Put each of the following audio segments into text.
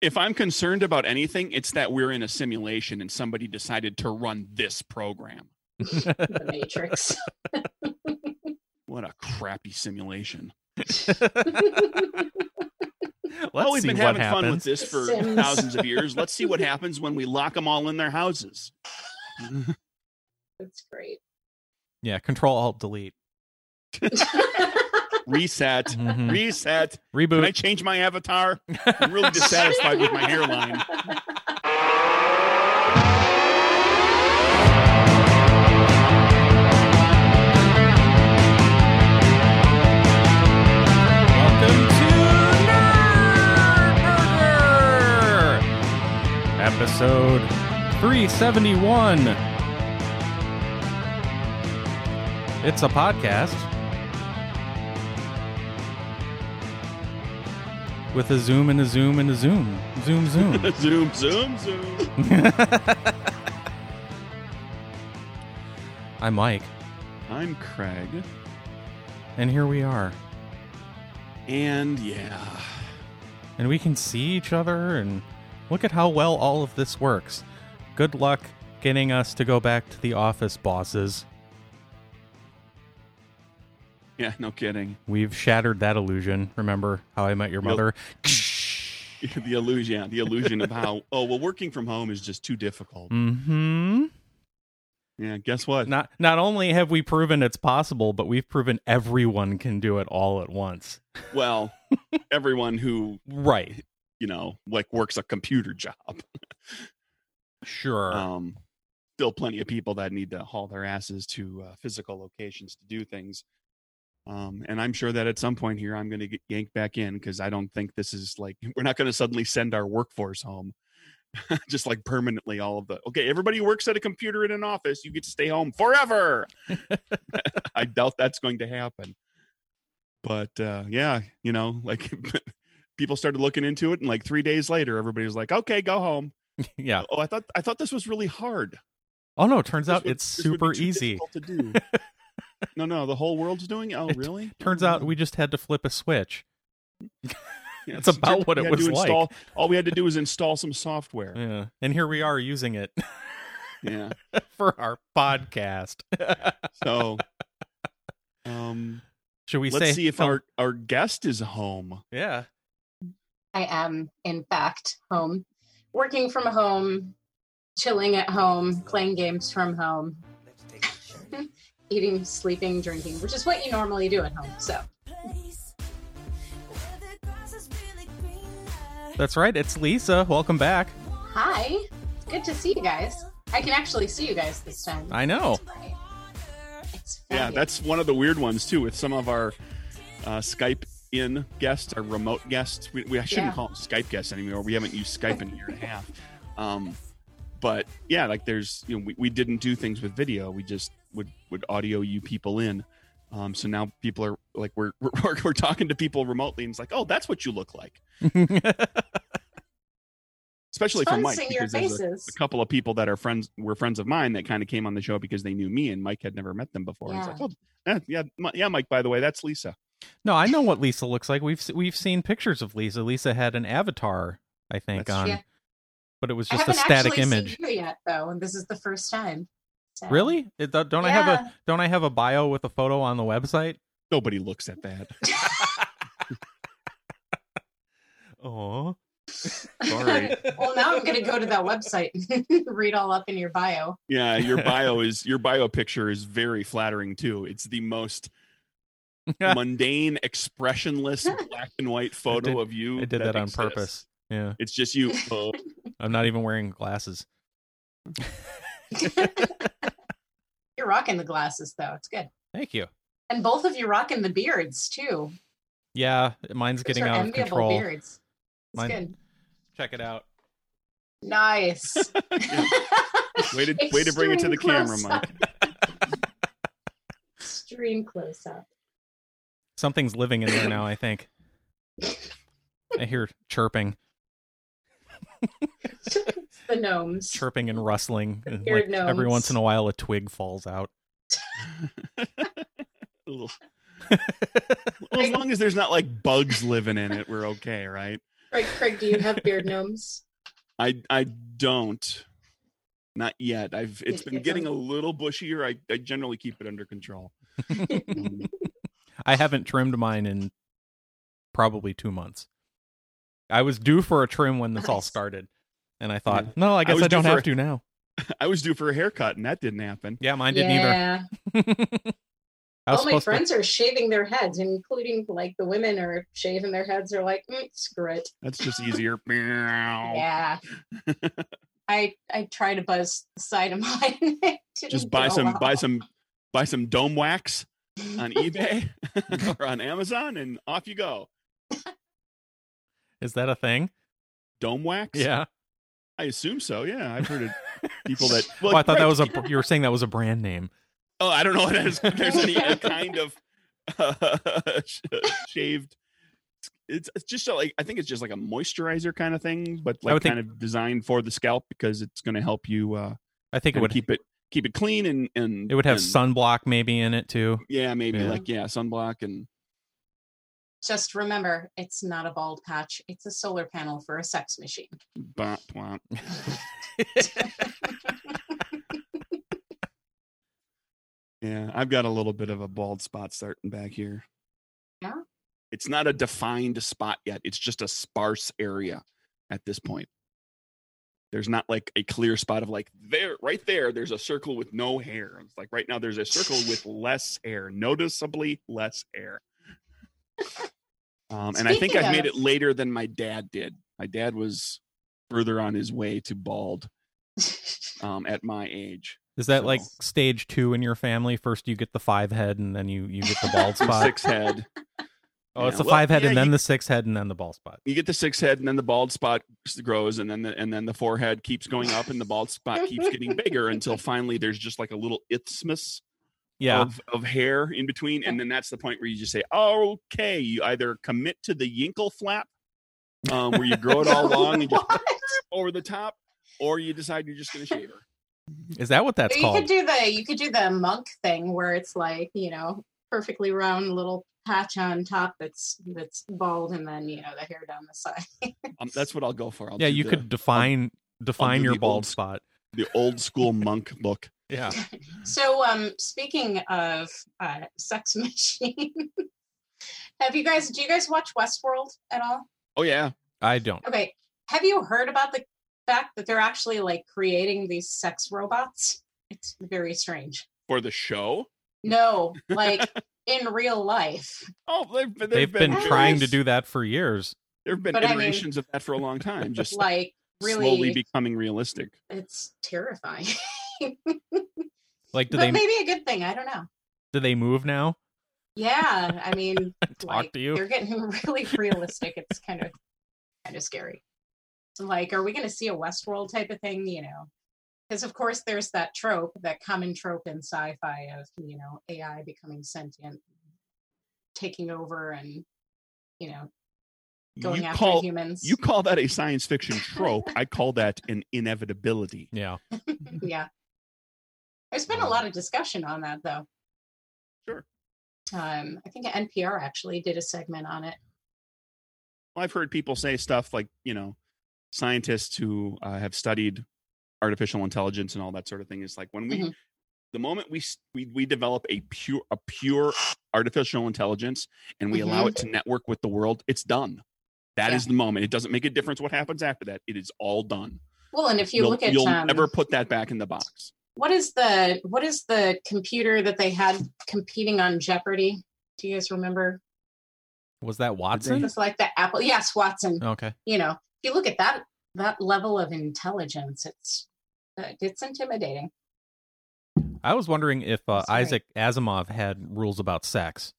if I'm concerned about anything, it's that we're in a simulation and somebody decided to run this program. the Matrix. What a crappy simulation. Let's well, we've see been what having fun with this for Sims. thousands of years. Let's see what happens when we lock them all in their houses. That's great. Yeah, Control Alt Delete. Reset. Mhm. Reset. Reboot. Can I change my avatar? I'm really dissatisfied with my hairline. Welcome to Nerdburger! Episode 371. It's a podcast with a zoom and a zoom and a zoom. Zoom, zoom. zoom, zoom, zoom. I'm Mike, I'm Craig. and here we are. And yeah, and we can see each other and look at how well all of this works. Good luck getting us to go back to the office, bosses. Yeah, no kidding. We've shattered that illusion. Remember how I met your mother? the illusion, the illusion of how oh well, working from home is just too difficult. hmm Yeah, guess what? Not not only have we proven it's possible, but we've proven everyone can do it all at once. Well, everyone who Right. you know like works a computer job. Sure. Um, still plenty of people that need to haul their asses to uh, physical locations to do things. Um, and I'm sure that at some point here, I'm going to get yanked back in because I don't think this is like we're not going to suddenly send our workforce home, just like permanently. All of the okay, everybody who works at a computer in an office, you get to stay home forever. I doubt that's going to happen. But uh, yeah, you know, like people started looking into it, and like three days later, everybody was like, "Okay, go home." yeah. Oh, I thought I thought this was really hard. Oh no, turns This out would- it's this would be super easy. to do. No, no, the whole world's doing. it? Oh, It really? Turns out we just had to flip a switch. Yeah, it's it's about what it had to was like. install- All we had to do was install some software. Yeah. And here we are using it Yeah. for our podcast. So, um, Should we let's say see if oh, our our guest is home. Yeah. I am, in fact, home, working from home, chilling at home, playing games from home, eating, sleeping, drinking, which is what you normally do at home. So, That's right. It's Lisa. Welcome back. hi. Good to see you guys. I can actually see you guys this time. I know. It's Yeah, that's one of the weird ones too. With some of our uh, Skype in guests, our remote guests. We, we I shouldn't Yeah. call them Skype guests anymore. We haven't used Skype in a year and a half. Um, but yeah, like there's you know we, we didn't do things with video. We just would would audio you people in. Um, so now people are like we're, we're we're talking to people remotely, and it's like, oh, that's what you look like. Especially for Mike, because there's a, a couple of people that are friends were friends of mine that kind of came on the show because they knew me and Mike had never met them before. It's Yeah. like, oh, yeah, yeah, yeah, Mike. By the way, that's Lisa. no, I know what Lisa looks like. We've we've seen pictures of Lisa. Lisa had an avatar, I think, That's on, true. Yeah. But it was just a static image. seen you yet, though, and this is the first time. So- Really? It- don't I have a don't I have a bio with a photo on the website? Nobody looks at that. Oh, Sorry. well, now I'm going to go to that website and read all up in your bio. yeah, your bio is your bio picture is very flattering too. It's the most mundane, expressionless black and white photo did- of you. I did that, on exists. purpose. Yeah, It's just you. Uh, I'm not even wearing glasses. You're rocking the glasses, though. It's good. Thank you. And both of you rocking the beards, too. Yeah, mine's Those getting are out of enviable control. beards. It's Mine- good. Check it out. Nice. way to way to bring it to the camera, close-up. Mike. Extreme close up. Something's living in there now. I think. I hear chirping, the gnomes. chirping and rustling. and, Weird like, every once in a while, a twig falls out. Well, as long as there's not like bugs living in it, we're okay, right? Right, Craig, do you have beard gnomes? I I don't. Not yet. I've it's been getting a little bushier. I, I generally keep it under control. I haven't trimmed mine in probably two months. I was due for a trim when this all started, and I thought, Yeah. no, I guess was I, don't have a- to now. I was due for a haircut and that didn't happen. Yeah, mine didn't yeah. either. All my supposed to- friends are shaving their heads, including like the women are shaving their heads. They're like, mm, screw it. That's just easier. Yeah. I I try to buzz the side of mine. Just buy go some buy some buy some dome wax on eBay or on Amazon and off you go. Is that a thing? Dome wax? Yeah. I assume so. Yeah, I've heard of people that. oh, I thought right. that was a. You were saying that was a brand name. Oh, I don't know if there's, there's any kind of uh, shaved. It's, it's just like I think it's just like a moisturizer kind of thing, but like would think- kind of designed for the scalp because it's going to help you uh, I think it would. keep it keep it clean and and It would have and- sunblock maybe in it too. Yeah, maybe Yeah. like yeah, sunblock and Just remember, it's not a bald patch. It's a solar panel for a sex machine. Yeah, I've got a little bit of a bald spot starting back here. Yeah? It's not a defined spot yet. It's just a sparse area at this point. There's not like a clear spot of like there, right there, there's a circle with no hair. It's like right now there's a circle with less hair, noticeably less hair. Um, and I think Speaking I've made it later than my dad did. My dad was further on his way to bald um, at my age. Is that So- like stage two in your family? First, you get the five head, and then you you get the bald spot. Six head. Oh, it's Yeah, the well, five head, yeah, and then you- the six head, and then the bald spot. you get the six head and then the bald spot grows and then the, and then the forehead keeps going up and the bald spot keeps getting bigger until finally there's just like a little isthmus Yeah, of, of hair in between and then that's the point where you just say okay you either commit to the yinkle flap um, where you grow it all long and just over the top or you decide you're just going to shave her is that what that's you called? could do the you could do the monk thing where it's like you know perfectly round little patch on top that's that's bald and then you know the hair down the side. um, that's what i'll go for I'll yeah, you the, could define define do your bald old- spot. the old school monk look Yeah, So, um, speaking of uh, sex machine, have you guys? Do you guys watch Westworld at all? oh yeah I don't. Okay, have you heard about the fact that they're actually like creating these sex robots? It's very strange. for the show No, like in real life. oh they've, they've, They've been trying to do that for years. there have been But I mean- iterations of that for a long time just Like really, slowly becoming realistic. it's terrifying. Like, do but they maybe a good thing. I don't know. do they move now? Yeah, I mean, Talk like, to you. They're getting really realistic. It's kind of kind of scary. So, like, are we going to see a Westworld type of thing? You know, because of course there's that trope, that common trope in sci-fi of you know AI becoming sentient, taking over, and you know going you after call humans. you call that a science fiction trope. I call that an inevitability. Yeah, yeah. There's been a lot of discussion on that, though. Sure. Um, I think NPR actually did a segment on it. I've heard people say stuff like, you know, scientists who uh, have studied artificial intelligence and all that sort of thing is like when we Mhm. the moment we we we develop a pure a pure artificial intelligence and we allow Mhm. it to network with the world, it's done. That is Yeah. the moment. It doesn't make a difference what happens after that. It is all done. Well, and if you will look at you'll um, never put that back in the box. What is the what is the computer that they had competing on Jeopardy? Do you guys remember? was that Watson? It's like the Apple. Yes, Watson. Okay, You know, if you look at that that level of intelligence, it's uh, it's intimidating. I was wondering if uh, Isaac Asimov had rules about sex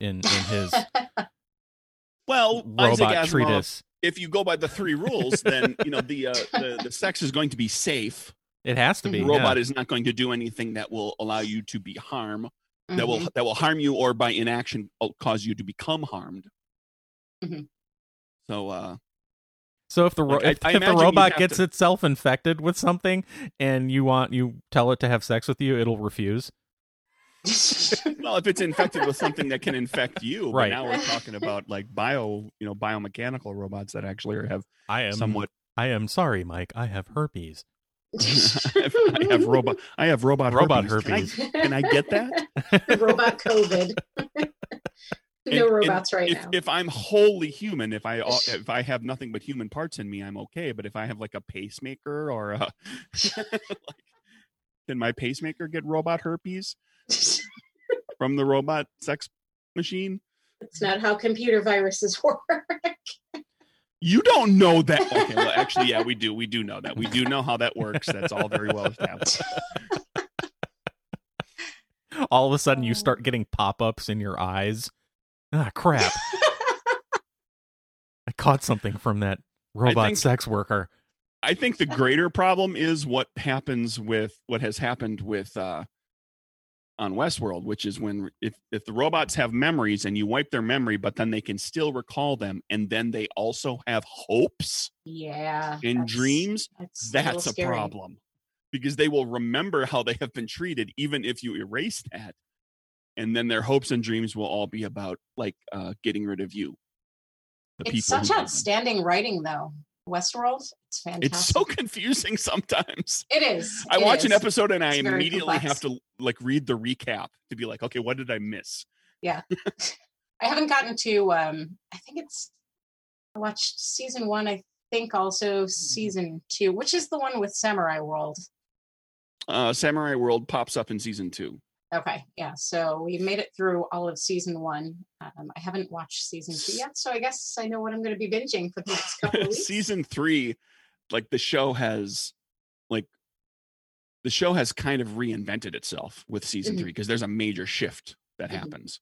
in in his Well, Isaac robot Asimov, treatise. if you go by the three rules, then you know the uh, the, the sex is going to be safe. It has to be. The yeah. robot is not going to do anything that will allow you to be harm that will Mhm. that will harm you or by inaction uh, cause you to become harmed. Mhm. So uh So if the ro- Like, if, I if the robot gets to- itself infected with something and you want you tell it to have sex with you, it'll refuse. well, if it's infected with something that can infect you, but Right. now we're talking about like bio, you know, biomechanical robots that actually have I am somewhat. I am sorry, Mike. I have herpes. I have, I have robot. I have robot Robot herpes. Can I- Can I, get that? robot COVID. no And- and robots right if, now. if I'm wholly human, if I if I have nothing but human parts in me, I'm okay. But if I have like a pacemaker or a, like, can my pacemaker get robot herpes from the robot sex machine? It's not how computer viruses work. You don't know that. Okay, well, actually, yeah, we do. We do know that. We do know how that works. That's all very well established. All of a sudden, you start getting pop-ups in your eyes. Ah, crap! I caught something from that robot think- sex worker. I think the greater problem is what happens with what has happened with uh on Westworld, which is when if if the robots have memories and you wipe their memory, but then they can still recall them, and then they also have hopes yeah. and that's- dreams, That's, a that's a scary. problem. Because they will remember how they have been treated, even if you erase that. And then their hopes and dreams will all be about like uh getting rid of you. The It's such outstanding writing, though. Westworld, it's fantastic. It's so confusing sometimes. It is. I It watch an episode and I It's very immediately have to like read the recap to be like, okay, what did I miss? Yeah. I haven't gotten to. um I think it's. I watched season one. I think also season two, which is the one with Samurai World. Uh, Samurai World pops up in season two. Okay, yeah. So we made it through all of season one. Um, I haven't watched season two yet, so I guess I know what I'm going to be binging for the next couple of weeks. season three, like the show has, like, the show has kind of reinvented itself with season Mhm. three because there's a major shift that Mhm. happens,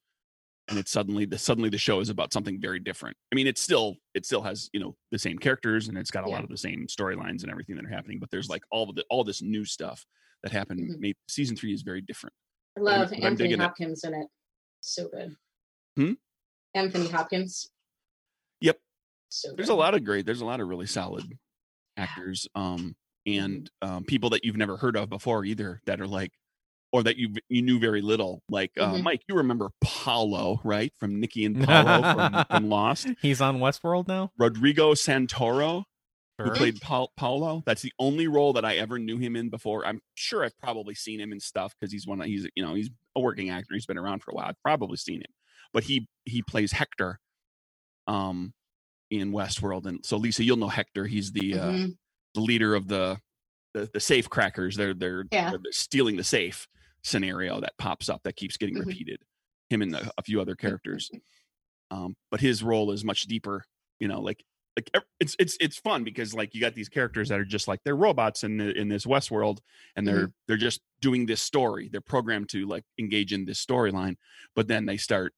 and it's suddenly the suddenly the show is about something very different. I mean, it's still it still has you know the same characters and it's got a lot of the same storylines and everything that are happening, but there's like all the all this new stuff that happened. Mhm. Maybe season three is very different. I love I'm Anthony digging it. Hopkins in it. So good. Hmm? Anthony Hopkins. Yep. So there's good. a lot of great there's a lot of really solid actors um and um people that you've never heard of before either that are like or that you you knew very little like uh, Mhm. mike you remember paulo right from nikki and paulo from, from lost He's on Westworld now. rodrigo santoro who Sure. played Paul, paulo that's the only role that i ever knew him in before i'm sure i've probably seen him in stuff because he's one of he's you know he's a working actor he's been around for a while i've probably seen him but he he plays hector um in westworld and so lisa you'll know hector he's the uh Mhm. the leader of the the, the safe crackers. They're they're, Yeah. they're stealing the safe scenario that pops up that keeps getting Mhm. repeated. Him and the, a few other characters, um, but his role is much deeper. You know, like like it's it's it's fun because like you got these characters that are just like they're robots in the, in this West world, and they're Mm-hmm. they're just doing this story. They're programmed to like engage in this storyline, but then they start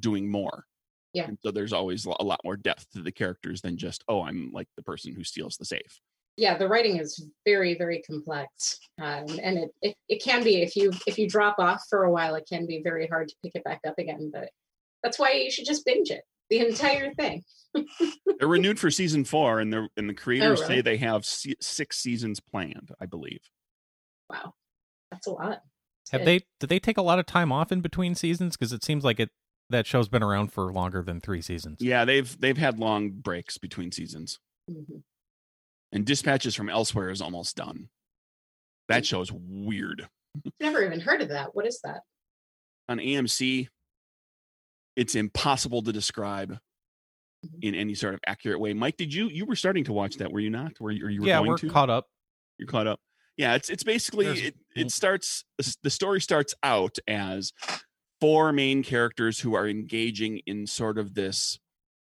doing more. Yeah. And so there's always a lot more depth to the characters than just oh I'm like the person who steals the safe. yeah the writing is very very complex um, and it, it it can be if you if you drop off for a while it can be very hard to pick it back up again but that's why you should just binge it the entire thing They're renewed for season four, and the and the creators really? say they have six seasons planned. I believe. wow that's a lot It's Have good. they? Did they take a lot of time off in between seasons? Because it seems like it that show's been around for longer than three seasons. Yeah, they've they've had long breaks between seasons, Mhm. and Dispatches from Elsewhere is almost done. That show is weird never even heard of that what is that on AMC. It's impossible to describe Mhm. in any sort of accurate way. Mike, did you you were starting to watch that? Were you not? Were you, you were yeah, we're to? caught up. you're caught up yeah it's it's basically There's- it, it starts the the story starts out as four main characters who are engaging in sort of this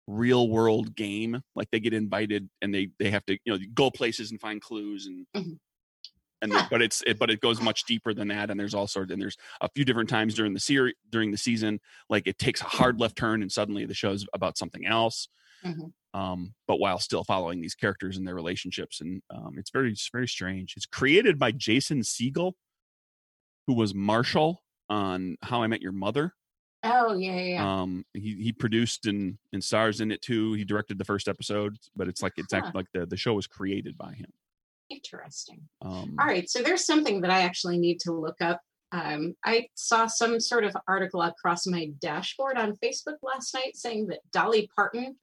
real world game like they get invited and they they have to you know go places and find clues and And Huh. but it's it, but it goes much deeper than that and there's all sorts and there's a few different times during the series during the season like it takes a hard left turn and suddenly the show's about something else Mhm. um, but while still following these characters and their relationships. And um, it's very, it's very strange. It's created by Jason Segel, who was Marshall on How I Met Your Mother. oh yeah yeah, yeah. Um, he he produced and and stars in it too. He directed the first episode, but it's like it's Huh. act like the the show was created by him. Interesting Um, all right so there's something that i actually need to look up Um, I saw some sort of article across my dashboard on Facebook last night saying that Dolly Parton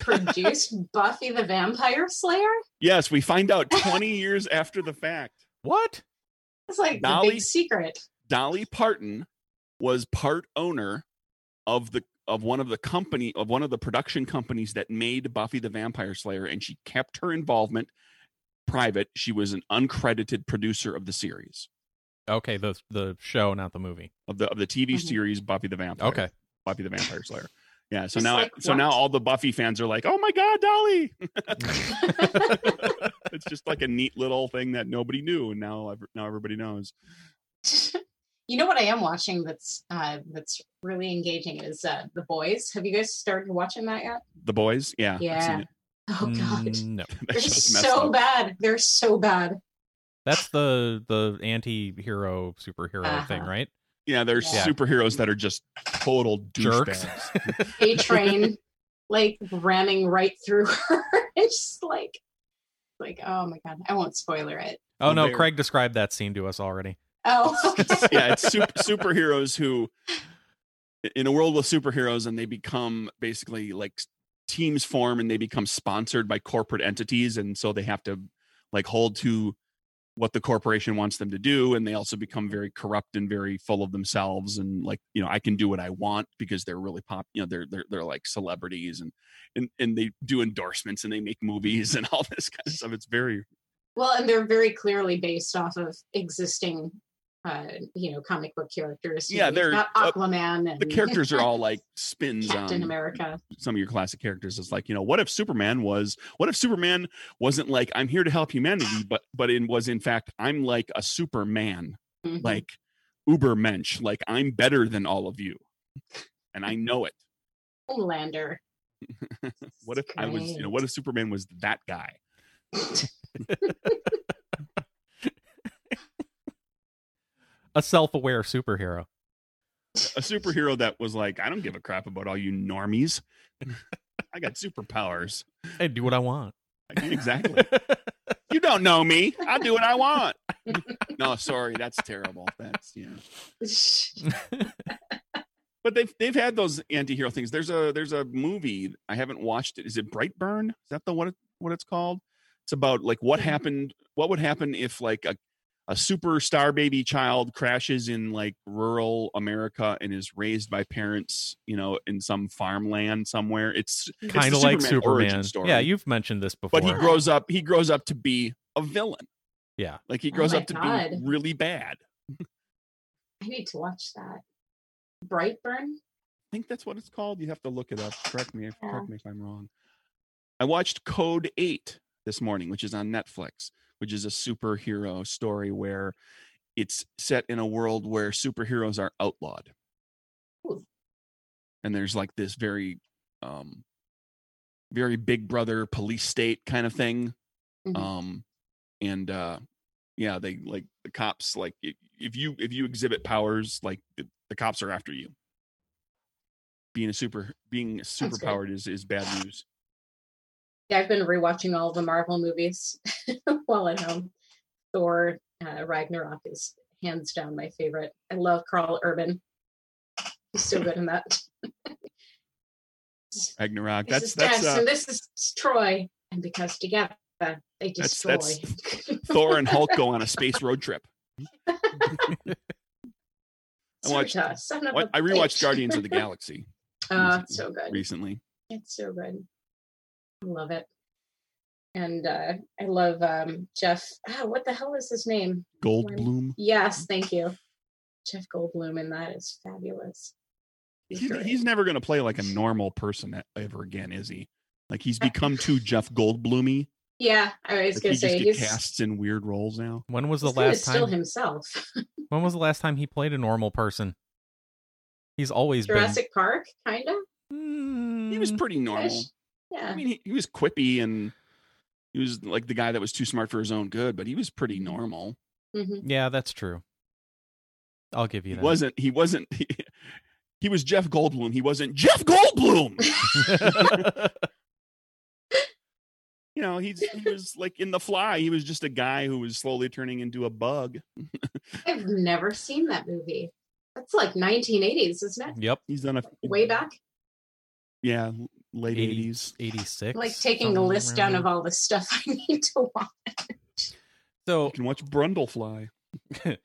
produced Buffy the Vampire Slayer. Yes, we find out 20 years after the fact. What? It's like the big secret. Dolly Parton was part owner of the of one of the company of one of the production companies that made Buffy the Vampire Slayer and she kept her involvement private. She was an uncredited producer of the series Okay, the the show, not the movie. of the of the TV Mhm. series Buffy the Vampire. Okay. Buffy the Vampire Slayer. Yeah, so Just now like so now all the Buffy fans are like, "Oh my god, Dolly." it's just like a neat little thing that nobody knew and now now everybody knows. you know what I am watching that's uh, that's really engaging is uh, The Boys. Have you guys started watching that yet? The boys? Yeah. I've seen Yeah. It. Oh god, Mm, no. They're show's so up. bad. They're so bad. That's the the anti-hero superhero thing, Uh-huh. right? Yeah, there's Yeah. superheroes that are just total Jerks. A train like ramming right through her. it's just like like oh my god. I won't spoiler it. Oh no, they're- Craig described that scene to us already. Oh okay. yeah, it's super, superheroes who, in a world with superheroes, and they become basically like teams form and they become sponsored by corporate entities, and so they have to like hold to what the corporation wants them to do, and they also become very corrupt and very full of themselves, and like you know, I can do what I want because they're really pop, you know, they're they're they're like celebrities, and and and they do endorsements and they make movies and all this kind of stuff. It's very Well, and they're very clearly based off of existing uh, you know, comic book characters. Yeah, they're- got uh, Aquaman and the characters are all like spins Captain on America. some of your classic characters is like you know what if superman was what if superman wasn't like i'm here to help humanity but but in was in fact i'm like a superman Mhm. like uber mensch like i'm better than all of you and i know it Homelander. what if i was you know what if superman was that guy A self-aware superhero. a superhero that was like i don't give a crap about all you normies. I got superpowers. I do what I want. Exactly. You don't know me. I'll do what i want. No sorry that's terrible. That's yeah but they've they've had those anti-hero things. There's a there's a movie i haven't watched it. Is it brightburn? Is that the what it, what it's called? It's about like what happened what would happen if like a a superstar baby child crashes in like rural america and is raised by parents you know in some farmland somewhere it's it's kind of like origin Superman. story. Yeah, you've mentioned this before. but he grows up he grows up to be a villain yeah. like he Oh grows my up to God. be really bad I need to watch that. Brightburn? I think that's what it's called. You have to look it up. Correct me if Yeah. correct me if I'm wrong. I watched Code 8 this morning, which is on Netflix, which is a superhero story where it's set in a world where superheroes are outlawed. Ooh. And there's like this very um very big brother police state kind of thing. Mhm. Um and uh yeah, they like the cops like if you if you exhibit powers like the, the cops are after you being a super being super powered is is bad news. Yeah, I've been rewatching all the Marvel movies while at home. Thor uh, Ragnarok is hands down my favorite. I love Karl Urban. He's so good in that. Ragnarok. This That's is that's uh, and this is Troy, and because together they That's- destroy. that's- Thor and Hulk go on a space road trip. I watched- Serta, son of What, a I rewatched. Guardians of the Galaxy Uh, so good. recently. It's so good. I love it. And uh, I love um, Jeff. Ah, what the hell is his name? Goldblum. Yes, thank you. Jeff Goldblum, and that is fabulous. He's He, he's never going to play like a normal person ever again, is he? Like he's become too Jeff Goldblumy. yeah, I was Like, gonna he say get he's, casts in weird roles now. When was the he's kinda last still time? himself. When was the last time he played a normal person? He's always Jurassic Park, kind of. been. He was Mm, pretty normal. I mean, he, he was quippy and he was like the guy that was too smart for his own good, but he was pretty normal. hmm Yeah, that's true. I'll give you He that. wasn't. He wasn't. He, he was Jeff Goldblum. He wasn't Jeff Goldblum. you know, he's he was like in The Fly. He was just a guy who was slowly turning into a bug. I've never seen that movie. That's like 1980s, isn't it? Yep. He's done a Way back. yeah, late 80s, eighties. 86. Like taking a list down of all the stuff I need to watch. So You can watch Brundlefly.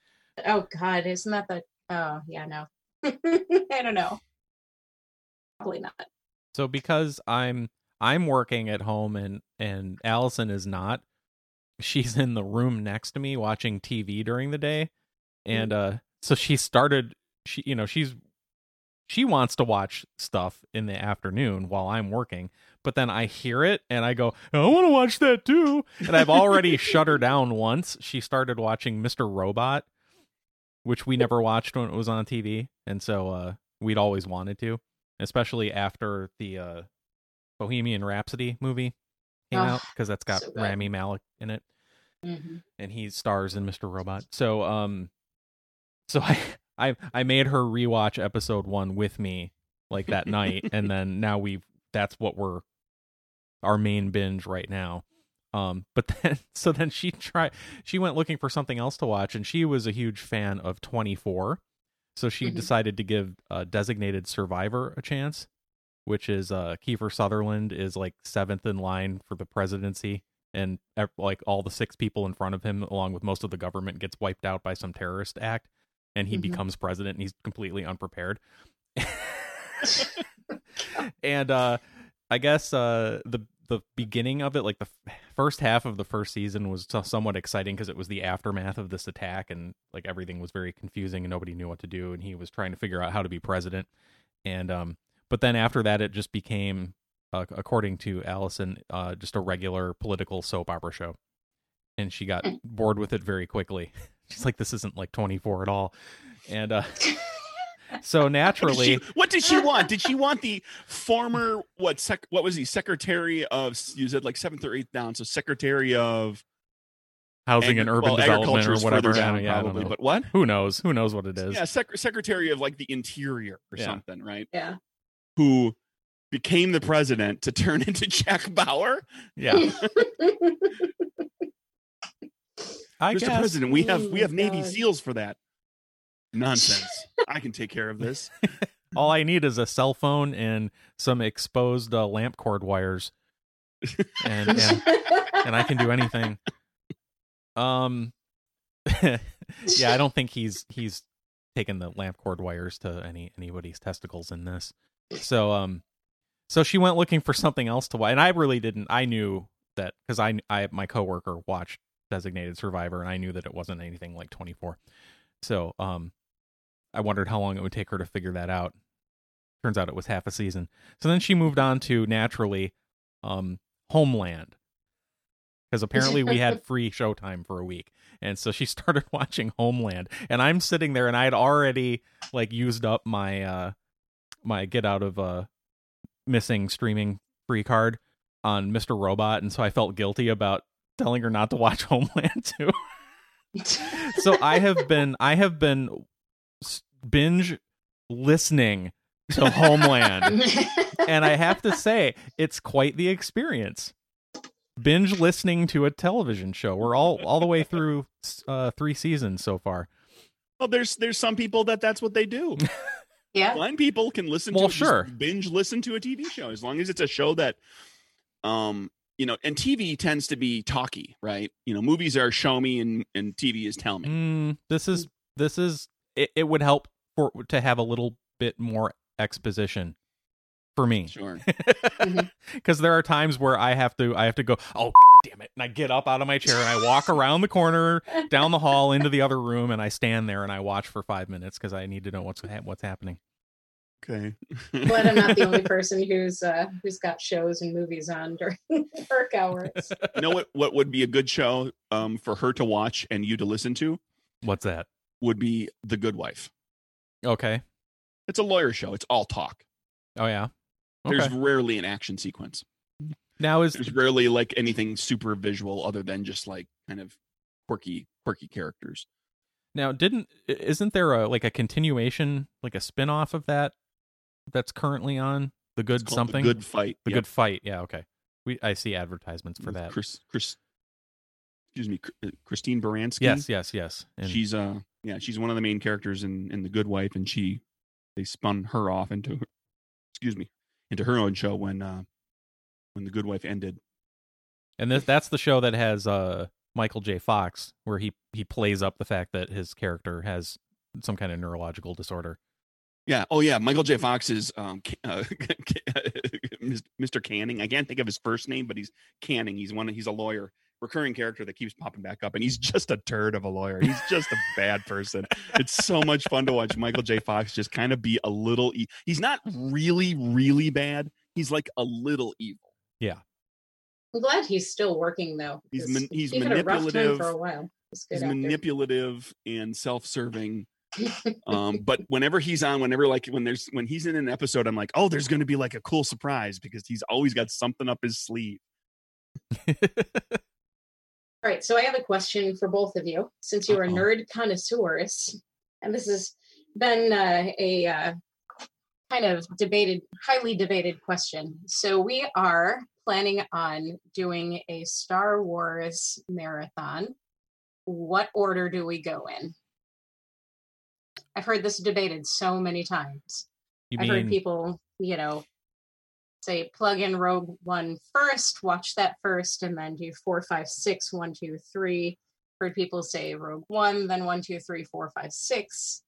Oh God, isn't that the? Oh yeah, no. I don't know. Probably not. so because I'm I'm working at home and and Allison is not, she's in the room next to me watching TV during the day, and uh, so she started. She you know she's she wants to watch stuff in the afternoon while I'm working, but then I hear it and I go, I want to watch that too. And I've already shut her down once. She started watching Mr. Robot, which we never watched when it was on TV, and so uh, we'd always wanted to, especially after the uh, Bohemian Rhapsody movie came Oh, out because that's got so. Rami Malek in it hmm and he stars in Mr. Robot. So um so I I I made her rewatch episode 1 with me like that night and then now we've that's what we're our main binge right now. Um but then so then she tried she went looking for something else to watch and she was a huge fan of 24. So she Mhm. decided to give uh, Designated Survivor a chance, which is uh Kiefer Sutherland is like 7th in line for the presidency and like all the six people in front of him along with most of the government gets wiped out by some terrorist act and he Mhm. becomes president and he's completely unprepared and uh i guess uh the the beginning of it like the f- first half of the first season was so- somewhat exciting because it was the aftermath of this attack and like everything was very confusing and nobody knew what to do and he was trying to figure out how to be president and um but then after that it just became uh, according to Allison, uh, just a regular political soap opera show. And she got bored with it very quickly. She's like, this isn't like 24 at all. And uh, so What did, naturally, she, what did she want? Did she want the former what sec, what was he secretary of you said like seventh or eighth down? So secretary of housing agri- and urban well, development or whatever. down, yeah, probably. know. But what? Who knows? Who knows what it is? Yeah, sec- secretary of like the interior or Yeah. something, right? Yeah. Who became the president to turn into Jack Bauer? Yeah. I Mr. guess. President, we have we have my Navy God. SEAls for that. Nonsense. I can take care of this. All I need is a cell phone and some exposed uh, lamp cord wires. And, and and I can do anything. Um, yeah, I don't think he's he's taken the lamp cord wires to any anybody's testicles in this. So um, so she went looking for something else to watch, and I really didn't. I knew that because I I my coworker watched Designated Survivor, and I knew that it wasn't anything like twenty four. So um, I wondered how long it would take her to figure that out. Turns out it was half a season. So then she moved on to naturally, um, Homeland because apparently we had free showtime for a week and so she started watching homeland and i'm sitting there and i had already like used up my uh my get out of uh missing streaming free card on mr robot and so i felt guilty about telling her not to watch homeland too so i have been i have been binge listening to homeland and I have to say, it's quite the experience. Binge listening to a television show. We're all all the way through uh, three seasons so far. Well, there's there's some people that that's what they do. yeah. Blind people can listen Well, to sure. binge listen to a TV show as long as it's a show that um you know and TV tends to be talky, right? You know, movies are show me and and TV is tell me. Mm, this is this is it, it would help for to have a little bit more exposition for me Sure. because there are times where I have to I have to go oh damn it and I get up out of my chair and I walk around the corner down the hall into the other room and I stand there and I watch for five minutes because I need to know what's what's happening. Okay. Glad I'm not the only person who's uh who's got shows and movies on during work hours. you know what what would be a good show um for her to watch and you to listen to What's that? would be The Good Wife. Okay. It's a lawyer show. It's all talk. Oh yeah. Okay. There's rarely an action sequence. now is There's rarely like anything super visual other than just like kind of quirky quirky characters. now didn't isn't there a like a continuation like a spin-off of that that's currently on the good something The Good Fight. The Yep. good fight yeah okay We I see advertisements for that. Chris, Chris, excuse me, uh, Christine Baranski. Yes, yes, yes. And she's uh, yeah, she's one of the main characters in in The Good Wife, and she they spun her off into, excuse me, into her own show when uh when The Good Wife ended. and this that's the show that has uh Michael J. Fox, where he he plays up the fact that his character has some kind of neurological disorder. Yeah. Oh, yeah. Michael J. Fox is um, uh, Mr. Canning. I can't think of his first name, but he's Canning. He's one. He's a lawyer, recurring character that keeps popping back up, and he's just a turd of a lawyer. He's just a bad person. It's so much fun to watch Michael J. Fox just kind of be a little. E- he's not really, really bad. He's like a little evil. Yeah. I'm glad he's still working though. He's 'cause man- he's he had a rough time manipulative. for a while. He's good He's manipulative and self-serving. Um but whenever he's on whenever like when there's when he's in an episode i'm like oh there's going to be like a cool surprise because he's always got something up his sleeve All right, so I have a question for both of you, since you are Uh-oh. nerd connoisseurs, and this has been uh, a uh, kind of debated, highly debated question. So we are planning on doing a Star Wars marathon. What order do we go in? I've heard this debated so many times. You I've heard people, you know, say plug in Rogue One first, watch that first, and then do four, five, six, one, two, three. Heard people say Rogue One, then one, two, three, four, five, six.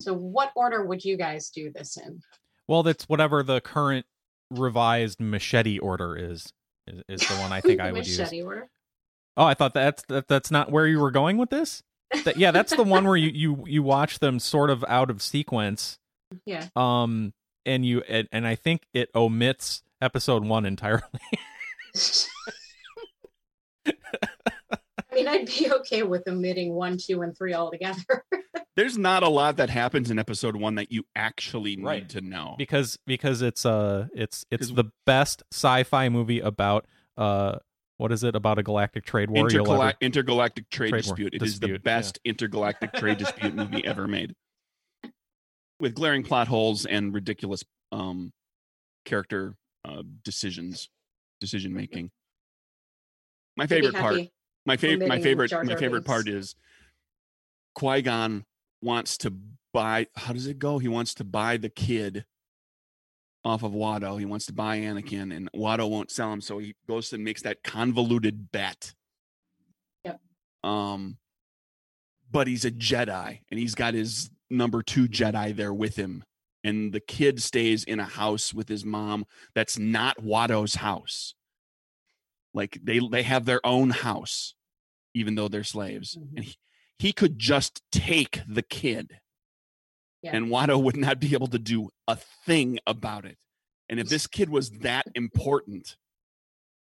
So, what order would you guys do this in? well, that's whatever the current revised machete order is. Is, is the one I think I would use. Machete order. Oh, I thought that's that, that's not where you were going with this. That, yeah, that's the one where you you you watch them sort of out of sequence. Yeah. Um, and you and, and I think it omits episode one entirely. I mean, I'd be okay with omitting one, two, and three altogether. there's not a lot that happens in episode one that you actually need Right. to know because because it's uh it's it's 'Cause- the best sci-fi movie about uh what is it about a galactic trade war Intergala- ever- intergalactic trade, Trade war dispute. It is the dispute, best intergalactic trade dispute movie ever made. With glaring plot holes and ridiculous um character uh decisions decision making. my favorite part my favorite my favorite Jar my Jar favorite part is Qui-Gon wants to buy how does it go? He wants to buy the kid off of Watto. He wants to buy Anakin and Watto won't sell him, so he goes and makes that convoluted bet. Yep. Um but he's a Jedi and he's got his number 2 Jedi there with him. And the kid stays in a house with his mom that's not Watto's house. Like they they have their own house even though they're slaves. Mhm. And he, he could just take the kid. Yeah. And Watto would not be able to do a thing about it. And if this kid was that important,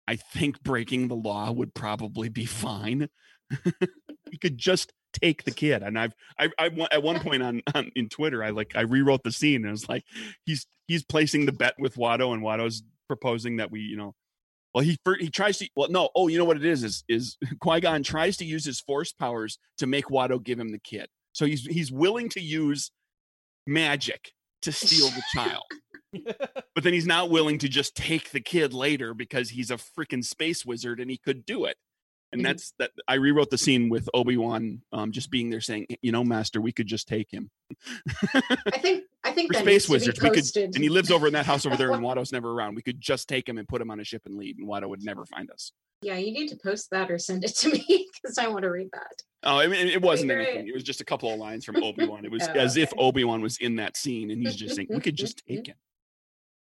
I think breaking the law would probably be fine. he could just take the kid. And I've I, I at one point on, on in Twitter, I like I rewrote the scene and it was like he's he's placing the bet with Watto and Watto's proposing that we, you know, well, he he tries to. Well, no. Oh, you know what it is? Is is Qui Gon tries to use his force powers to make Watto give him the kid. So he's he's willing to use magic to steal the child, but then he's not willing to just take the kid later because he's a freaking space wizard and he could do it. And Mhm. that's that. I rewrote the scene with Obi Wan um, just being there saying, "You know, Master, we could just take him. I think I think We're space wizards. We could, and he lives over in that house over there, and Watto's never around. We could just take him and put him on a ship and leave, and Watto would never find us." Yeah, you need to post that or send it to me because I want to read that. Oh, I mean, it wasn't Great. anything. It was just a couple of lines from Obi Wan. It was Oh, as if. Obi Wan was in that scene, and he's just saying, "We could just take him,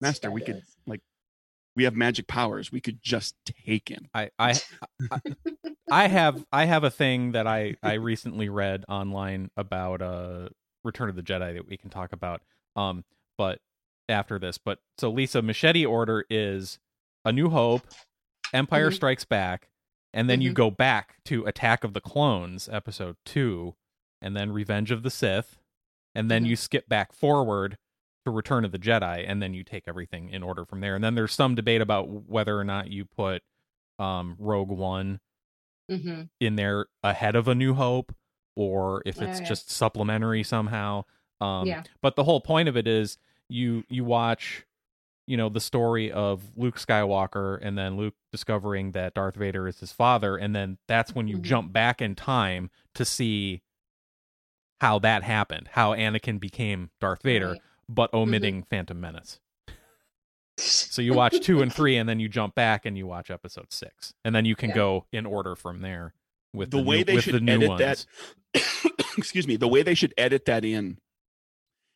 Master. We could. like, We have magic powers. We could just take him." I, I I I have I have a thing that I I recently read online about uh Return of the Jedi that we can talk about um but after this but so Lisa machete order is A New Hope Empire Mhm. Strikes Back and then you Mhm. go back to Attack of the Clones episode 2 and then Revenge of the Sith and then Mhm. you skip back forward to Return of the Jedi and then you take everything in order from there and then there's some debate about whether or not you put um Rogue One hmm in there ahead of A New Hope or if it's Oh, yeah. just supplementary somehow. Um Yeah. but the whole point of it is you you watch you know the story of Luke Skywalker and then Luke discovering that Darth Vader is his father and then that's when you Mhm. jump back in time to see how that happened, how Anakin became Darth Vader, Right. but omitting Phantom Menace. So you watch 2 and 3 and then you jump back and you watch episode 6. And then you can Yeah. go in order from there with the, the, way new, they with should the new edit ones. that excuse me the way they should edit that in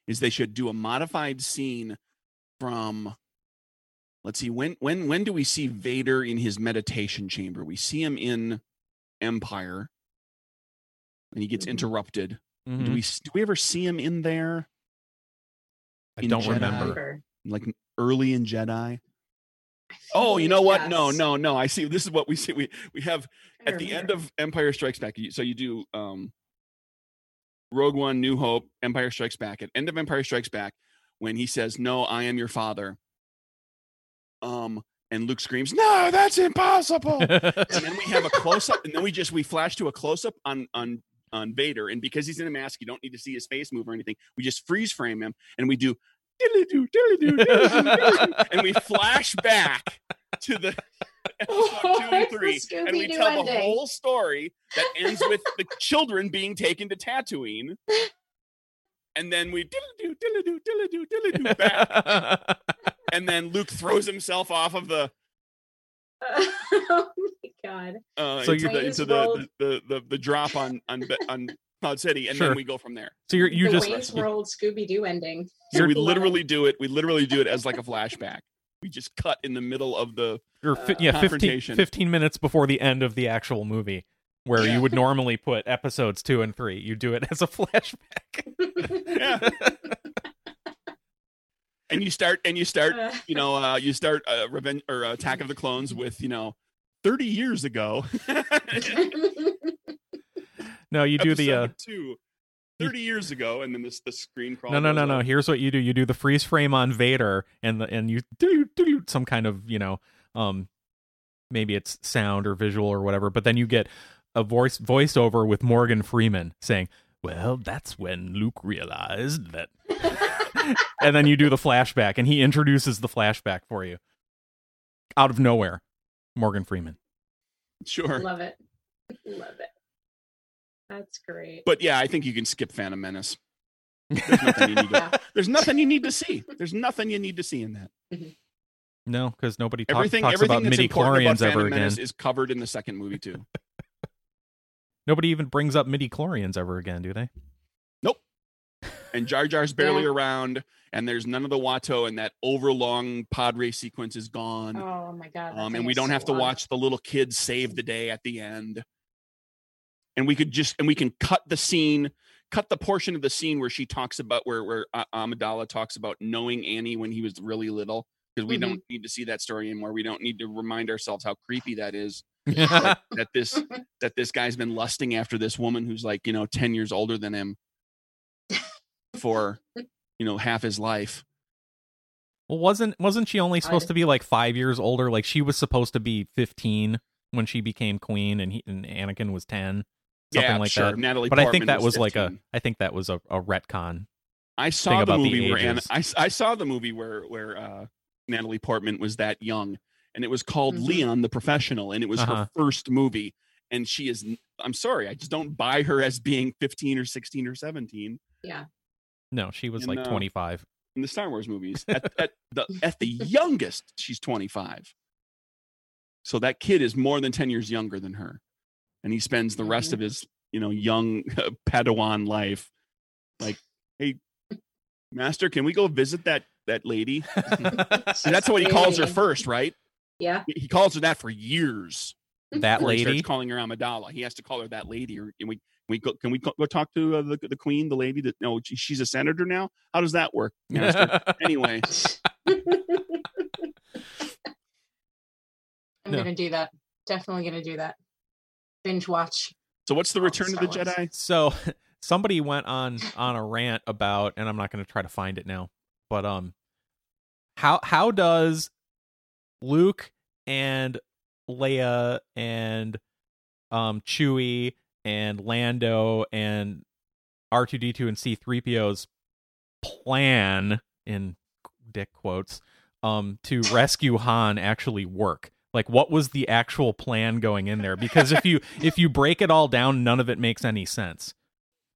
is they should do a modified scene from let's see when when when do we see vader in his meditation chamber we see him in empire and he gets Mhm. interrupted Mhm. do we do we ever see him in there I in don't Jedi? remember. like early in jedi oh you know what no yes. no no i see this is what we see we we have at the end of Empire Strikes Back, you- so you do um, Rogue One, New Hope, Empire Strikes Back. At end of Empire Strikes Back, when he says, "No, I am your father," um, and Luke screams, "No, that's impossible!" and then we have a close up, and then we just we flash to a close up on on on Vader, and because he's in a mask, you don't need to see his face move or anything. We just freeze frame him, and we do diddly-doo, diddly-doo, diddly-doo, and we flash back to the episode two and three, and we Scooby-Doo tell the whole story that ends with the children being taken to Tatooine. And then we diddle-doo, diddle-doo, diddle-doo, diddle-doo back. And then Luke throws himself off of the oh my god. uh, So into, you're- the, into the, the, the, the, the drop on on on Cloud City, and Sure. then we go from there. so you're, you the just Wayne's World Scooby Doo ending. So we literally do it. We literally do it as like a flashback. We just cut in the middle of the You're fi- uh, yeah, 15, confrontation. 15 minutes before the end of the actual movie, where Yeah. you would normally put episodes two and three. You do it as a flashback. yeah. and you start and you start you know uh, you start uh, revenge or uh, Attack of the Clones with you know. 30 years ago no, you do the uh, two, 30 years ago and then this the screen crawl no, no, goes no, no. up. Here's what you do: you do the freeze frame on Vader, and the and you do do some kind of you know, um, maybe it's sound or visual or whatever. But then you get a voice voiceover with Morgan Freeman saying, "Well, that's when Luke realized that." and then you do the flashback, and he introduces the flashback for you out of nowhere. Morgan Freeman. sure Love it. Love it. That's great. but yeah i think you can skip phantom menace there's nothing you need to, Yeah. there's nothing you need to see there's nothing you need to see in that No, because nobody talk, everything talks everything about midi chlorians ever phantom again. menace is covered in the second movie too Nobody even brings up midi chlorians ever again, do they? Nope. And jar jar's barely Yeah. around and there's none of the watto and that overlong pod race sequence is gone Oh my god. um, and we don't so have to long. watch the little kids save the day at the end and we could just and we can cut the scene cut the portion of the scene where she talks about where where uh, amidala talks about knowing annie when he was really little because we Mhm. don't need to see that story anymore we don't need to remind ourselves how creepy that is that, that this that this guy's been lusting after this woman who's like you know 10 years older than him for you know half his life Well, wasn't wasn't she only supposed Odd. to be like five years older? Like she was supposed to be fifteen when she became queen, and he and Anakin was ten, something yeah like sure that. natalie But I think that was, like a I think that was a, a retcon. I thing saw the about the movie where Anna, ages. I, s- I saw the movie where where uh, Natalie Portman was that young, and it was called Mhm. Leon the Professional, and it was Uh-huh. her first movie. And she is, I'm sorry, I just don't buy her as being 15 or 16 or 17 Yeah. No, she was And, like uh, twenty five. in the Star Wars movies. At, at the at the youngest, she's 25. So that kid is more than 10 years younger than her, and he spends the rest of his, you know, young Padawan life, like, hey, Master, can we go visit that that lady? That's what he calls her first, right? Yeah. He calls her that for years. that lady. calling her Amidala. He has to call her that lady. Or can we? Can we go? Can we go, go talk to uh, the the queen, the lady that? No, she- she's a senator now. How does that work? Anyway, I'm No. gonna do that. Definitely gonna do that. Binge watch. so what's the Return of the Wars. Jedi? so somebody went on on a rant about, and I'm not going to try to find it now, but um, how how does Luke and Leia and um Chewie and Lando and R2D2 and C3PO's plan in dick quotes um to rescue Han actually work? Like what was the actual plan going in there? Because if you if you break it all down, none of it makes any sense.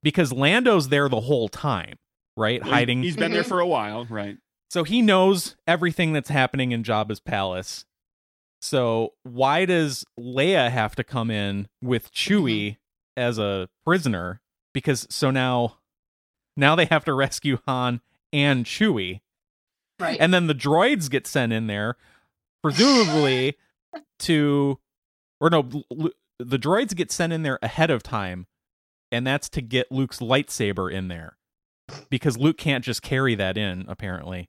Because Lando's there the whole time, right? Well, Hiding He's been there Mhm. for a while, right? so he knows everything that's happening in Jabba's palace. So why does Leia have to come in with Chewie as a prisoner? Because so now now they have to rescue Han and Chewie. Right. And then the droids get sent in there, presumably to or no, the droids get sent in there ahead of time, and that's to get Luke's lightsaber in there. Because Luke can't just carry that in, apparently.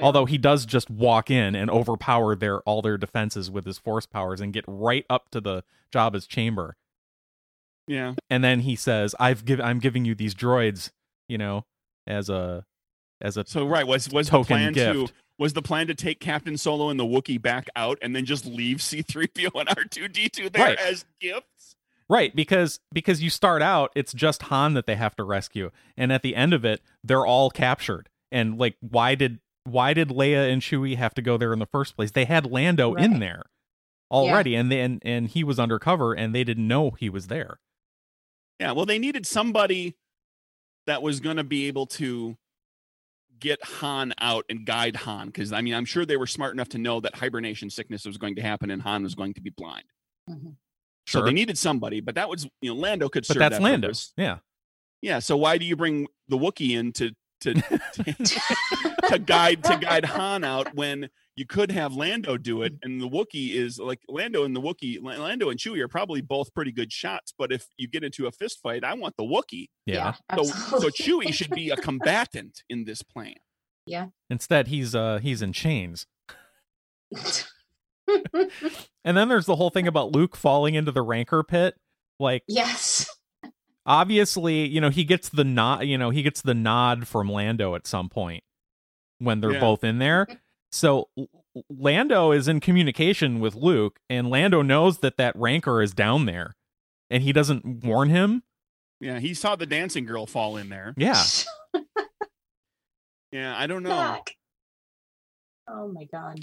Although he does just walk in and overpower their all their defenses with his force powers and get right up to the Jabba's chamber. Yeah. And then he says, "I've give I'm giving you these droids, you know, as a as a So right was was the plan to gift. Was the plan to take Captain Solo and the Wookiee back out and then just leave C3PO and R2D2 there Right. as gifts? Right, because because you start out, it's just Han that they have to rescue, and at the end of it, they're all captured. And like, why did why did Leia and Chewie have to go there in the first place? They had Lando in there already, and then and he was undercover, and they didn't know he was there. Yeah, well they needed somebody that was going to be able to get Han out and guide Han cuz I mean I'm sure they were smart enough to know that hibernation sickness was going to happen and Han was going to be blind. Mhm. So they needed somebody, but that was you know Lando could But serve that's that Lando. purpose. Yeah, Yeah, so why do you bring the Wookiee in to to to guide to guide Han out when you could have Lando do it and the Wookiee is like Lando and the Wookiee Lando and Chewie are probably both pretty good shots, but if you get into a fist fight, I want the Wookiee. yeah. So so. Chewie should be a combatant in this plan. Yeah. Instead, he's uh he's in chains. And then there's the whole thing about Luke falling into the Rancor pit. Like, yes. Obviously, you know, he gets the nod. You know, he gets the nod from Lando at some point when they're Yeah. both in there. So Lando is in communication with Luke, and Lando knows that that Rancor is down there, and he doesn't warn him. Yeah, he saw the dancing girl fall in there. Yeah, Yeah, I don't know. Back. Oh my god.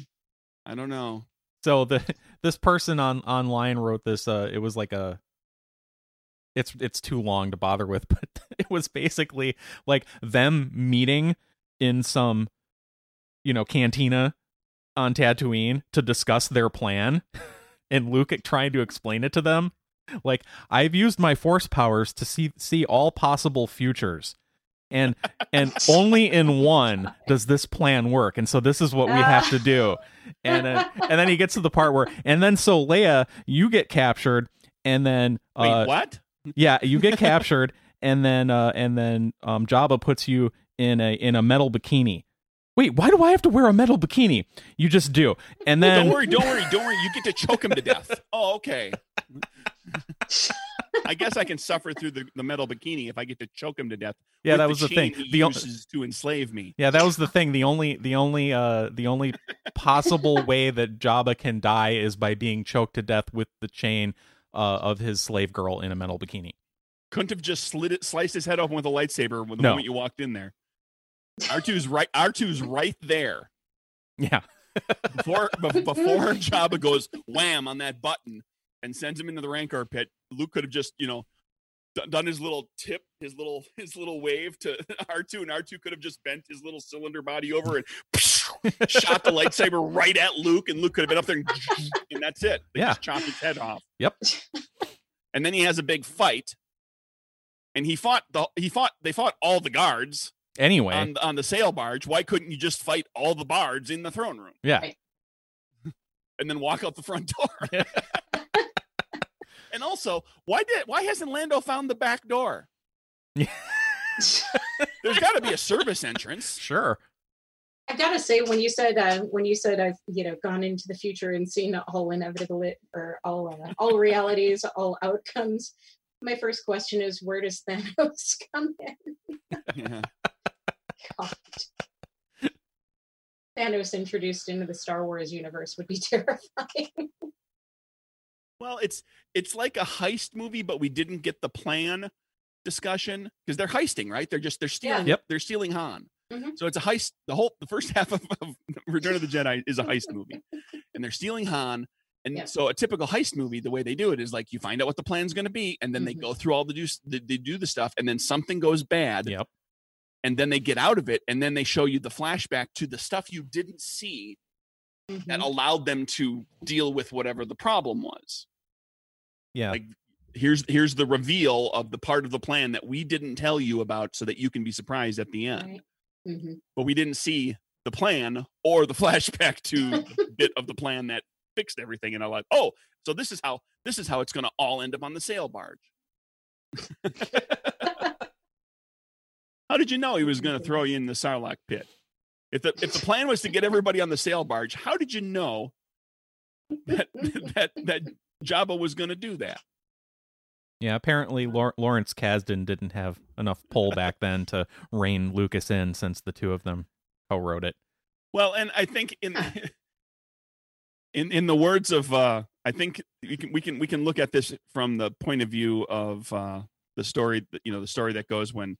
I don't know. so the this person on online wrote this. Uh, it was like a. It's it's too long to bother with, but it was basically like them meeting in some, you know, cantina on Tatooine to discuss their plan, and Luke trying to explain it to them. Like I've used my force powers to see see all possible futures, and and only in one does this plan work. And so this is what we have to do. And then, and then he gets to the part where and then so Leia, you get captured, and then Wait, uh, what? Yeah, you get captured, and then uh, and then um, Jabba puts you in a in a metal bikini. Wait, why do I have to wear a metal bikini? You just do, and then don't worry, don't worry, don't worry. You get to choke him to death. Oh, okay. I guess I can suffer through the, the metal bikini if I get to choke him to death. yeah, that was the thing. chain He The uses to enslave me. yeah, that was the thing. The only the only uh the only possible way that Jabba can die is by being choked to death with the chain uh, of his slave girl in a metal bikini. Couldn't have just slid it, sliced his head off with a lightsaber when the No. moment you walked in there. R2's right. R2's right there Yeah, before be- before Jabba goes wham on that button and sends him into the Rancor pit. Luke could have just you know d- done his little tip, his little his little wave to R2, and R2 could have just bent his little cylinder body over and shot the lightsaber right at Luke, and Luke could have been up there, and, and that's it. They Yeah. just chopped his head off. Yep. And then he has a big fight, and he fought the he fought they fought all the guards Anyway, on on the sail barge. Why couldn't you just fight all the bards in the throne room yeah, Right. and then walk out the front door? and also, why did why hasn't Lando found the back door? Yeah. There's got to be a service entrance. sure. I gotta say, when you said uh, when you said I've you know gone into the future and seen all inevitable or all uh, all realities, all outcomes, my first question is where does Thanos come in? Yeah. God. Thanos introduced into the Star Wars universe would be terrifying. Well, it's it's like a heist movie, but we didn't get the plan discussion because they're heisting, right? They're just they're stealing. Yep. They're stealing Han. Mhm. So it's a heist. The whole the first half of, of Return of the Jedi is a heist movie, and they're stealing Han. And Yeah. so a typical heist movie, the way they do it is like you find out what the plan's going to be, and then they Mhm. go through all the do they, they do the stuff, and then something goes bad, Yep. and then they get out of it, and then they show you the flashback to the stuff you didn't see that Mhm. allowed them to deal with whatever the problem was. Yeah. Like here's here's the reveal of the part of the plan that we didn't tell you about so that you can be surprised at the end. Right. Mhm. But we didn't see the plan or the flashback to the bit of the plan that fixed everything and I'm like, "Oh, so this is how this is how it's going to all end up on the sail barge." how did you know he was going to throw you in the Sarlacc pit? If the if the plan was to get everybody on the sail barge, how did you know that that that Jabba was going to do that? Yeah, apparently Lawrence Kasdan didn't have enough pull back then to rein Lucas in since the two of them co-wrote it. Well, and I think in in in the words of uh I think we can we can we can look at this from the point of view of uh the story you know the story that goes when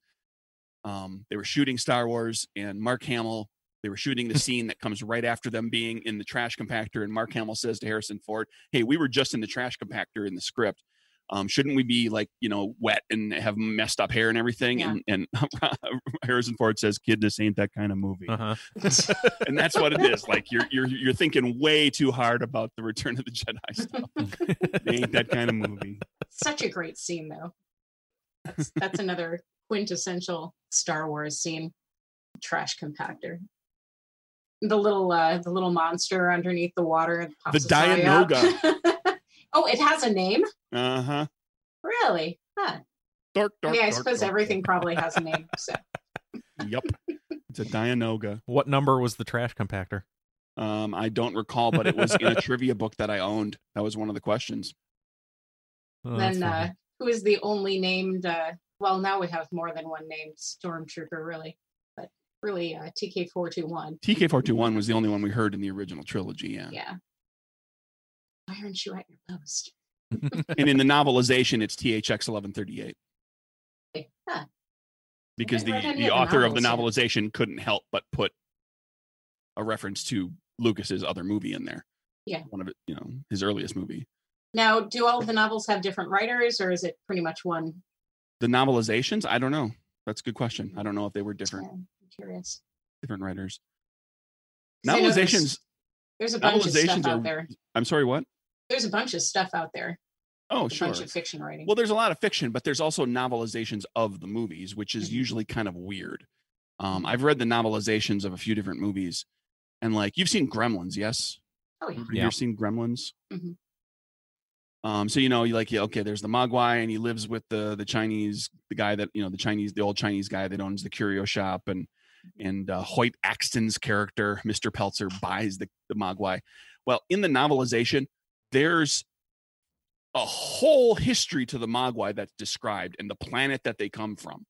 um they were shooting Star Wars and Mark Hamill they were shooting the scene that comes right after them being in the trash compactor and Mark Hamill says to Harrison Ford, "Hey, we were just in the trash compactor in the script. Um, shouldn't we be like you know wet and have messed up hair and everything?" Yeah. And, and Harrison Ford says, "Kid, this ain't that kind of movie." Uh-huh. and that's what it is. Like you're you're you're thinking way too hard about the Return of the Jedi stuff. It ain't that kind of movie. Such a great scene, though. That's that's another quintessential Star Wars scene. Trash compactor. The little uh the little monster underneath the water. The its eye. Dianoga. Oh, it has a name? Uh huh. Really? Huh. Dark, I dark. mean, I dark, suppose dark, everything dark. probably has a name. So Yep. It's a Dianoga. What number was the trash compactor? Um, I don't recall, but it was in a trivia book that I owned. That was one of the questions. Oh, then uh who is the only named uh well now we have more than one named stormtrooper really but really uh tk421 TK421 was the only one we heard in the original trilogy. Yeah. yeah why aren't you at your post And in the novelization, it's THX 1138 huh. because the, the of the author of the novels novelization couldn't help but put a reference to Lucas's other movie in there. Yeah. One of it, you know, his earliest movie. now do all of the novels have different writers or is it pretty much one The novelizations, I don't know. That's a good question. I don't know if they were different Yeah, I'm curious different writers. I there's- Novelizations, there's a bunch of stuff out are- there I'm sorry, what? There's a bunch of stuff out there Oh, a sure. bunch of fiction writing Well, there's a lot of fiction, but there's also novelizations of the movies, which is Mhm. usually kind of weird. Um. I've read the novelizations of a few different movies, and like you've seen Gremlins, yes? oh yeah Have Yeah. you ever seen Gremlins? Mhm. Um, so you know, you like, yeah, okay, there's the Mogwai, and he lives with the the Chinese, the guy that you know, the Chinese, the old Chinese guy that owns the curio shop, and and uh, Hoyt Axton's character, Mr. Peltzer, buys the the Mogwai. Well, in the novelization, there's a whole history to the Mogwai that's described and the planet that they come from.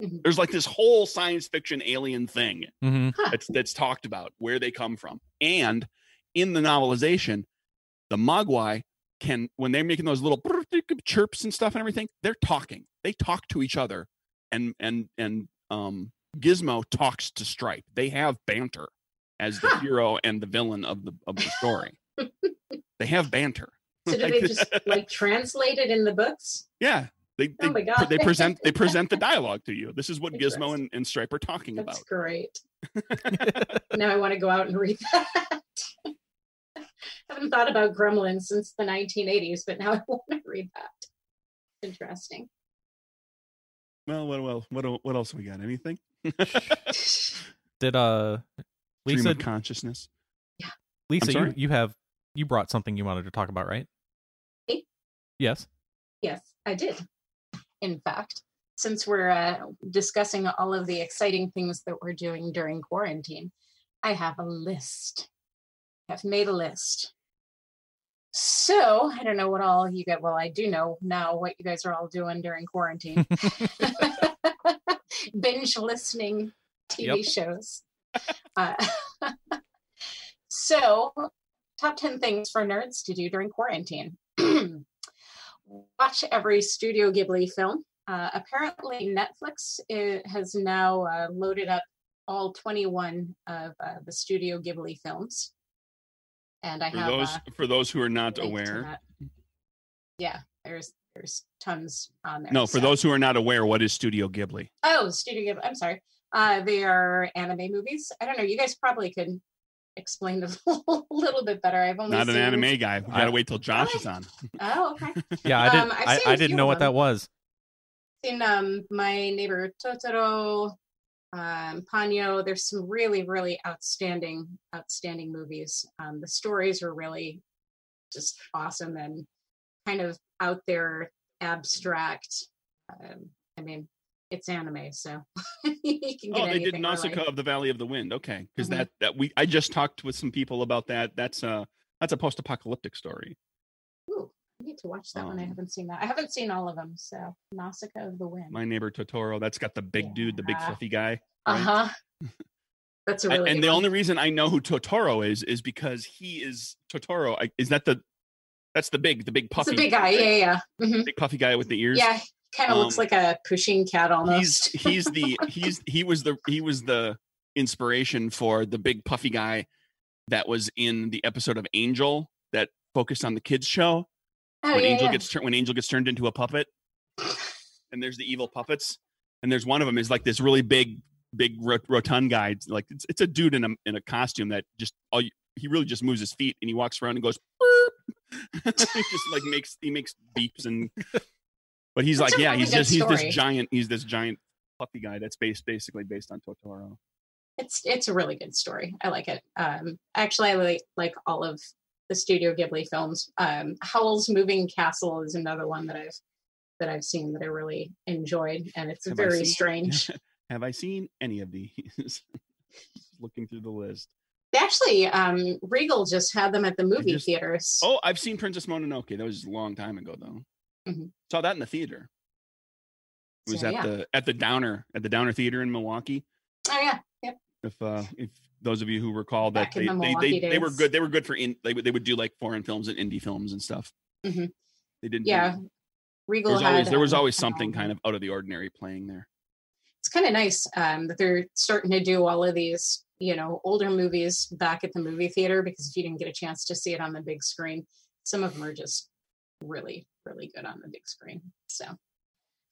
Mhm. There's like this whole science fiction alien thing Mhm. that's that's talked about where they come from and in the novelization the mogwai can when they're making those little chirps and stuff and everything they're talking they talk to each other and and and um gizmo talks to stripe they have banter as the Huh. hero and the villain of the of the story they have banter. So do they just like translate it in the books? Yeah. They they, Oh my God. they present they present the dialogue to you. This is what gizmo and, and stripe are talking that's about. That's great. Now I want to go out and read that. haven't thought about Gremlins since the 1980s, but now I want to read that. Interesting. well what well what, what else we got? Anything? Did uh Stream Lisa of consciousness. Yeah. Lisa you, you have you brought something you wanted to talk about, right? Me? Yes. Yes, I did. In fact, since we're uh, discussing all of the exciting things that we're doing during quarantine, I have a list. I've made a list. So I don't know what all you get. Well, I do know now what you guys are all doing during quarantine. Binge listening TV Yep. shows. Uh, so, top 10 things for nerds to do during quarantine. Watch every Studio Ghibli film. Uh, apparently, Netflix uh, has now uh, loaded up all 21 of uh, the Studio Ghibli films. And I For have those uh, for those who are not aware. Yeah, there's there's tons on there. No, for so- those who are not aware, what is Studio Ghibli? Oh, Studio Ghibli. I'm sorry. Uh, they are anime movies. I don't know. You guys probably could explain it a little bit better. I've only Not an anime guy. We gotta I- wait till Josh is on. Oh, okay. Yeah, I didn't. Um, I've I, seen I a didn't know of what that was. seen um my neighbor Totoro, um, Ponyo. There's some really, really outstanding, outstanding movies. Um, the stories are really just awesome and kind of out there, abstract. Um, I mean, it's anime, so you can get Oh, they did Nausicaa of the Valley of the Wind. Okay, because Mhm. that that we I just talked with some people about that. That's a that's a post-apocalyptic story. Ooh, I need to watch that one. I Um, haven't seen that. I haven't seen all of them. So Nausicaa of the Wind. My neighbor Totoro. That's got the big dude, the big Yeah. fluffy guy. Uh huh. That's a really and the one. only reason I know who Totoro is is because he is Totoro. I, is that the that's the big the big It's puffy a big guy. Yeah, yeah. yeah. Mhm. big puffy guy with the ears. Yeah, kind of looks Um, like a Pusheen cat almost. he's the he's he was the he was the inspiration for the big puffy guy that was in the episode of Angel that focused on the kids show oh, when yeah, Angel yeah. gets turned when Angel gets turned into a puppet and there's the evil puppets and there's one of them is like this really big big rotund guy It's like it's, it's a dude in a in a costume that just all you, he really just moves his feet and he walks around and goes just like makes he makes beeps and but he's That's like yeah really he's just he's this giant he's this giant puppy guy that's based basically based on Totoro it's it's a really good story. I like it. Um, actually, I like like all of the Studio Ghibli films. Um, Howl's Moving Castle is another one that I've that I've seen that I really enjoyed, and it's Have very seen- strange. have I seen any of these looking through the list actually, um, Regal just had them at the movie just- theaters. oh I've seen Princess Mononoke that was a long time ago though Mhm. saw that in the theater it was So, at yeah. the at the Downer at the Downer Theater in Milwaukee. Oh yeah, yep. If uh if those of you who recall that Back in they the they, they, they were good they were good for in they would they would do like foreign films and indie films and stuff. Mhm. They didn't. Yeah, do- Regal There was had. always there was always something um, kind of out of the ordinary playing there. it's kind of nice um, that they're starting to do all of these, you know, older movies back at the movie theater because if you didn't get a chance to see it on the big screen, some of them are just really, really good on the big screen. So,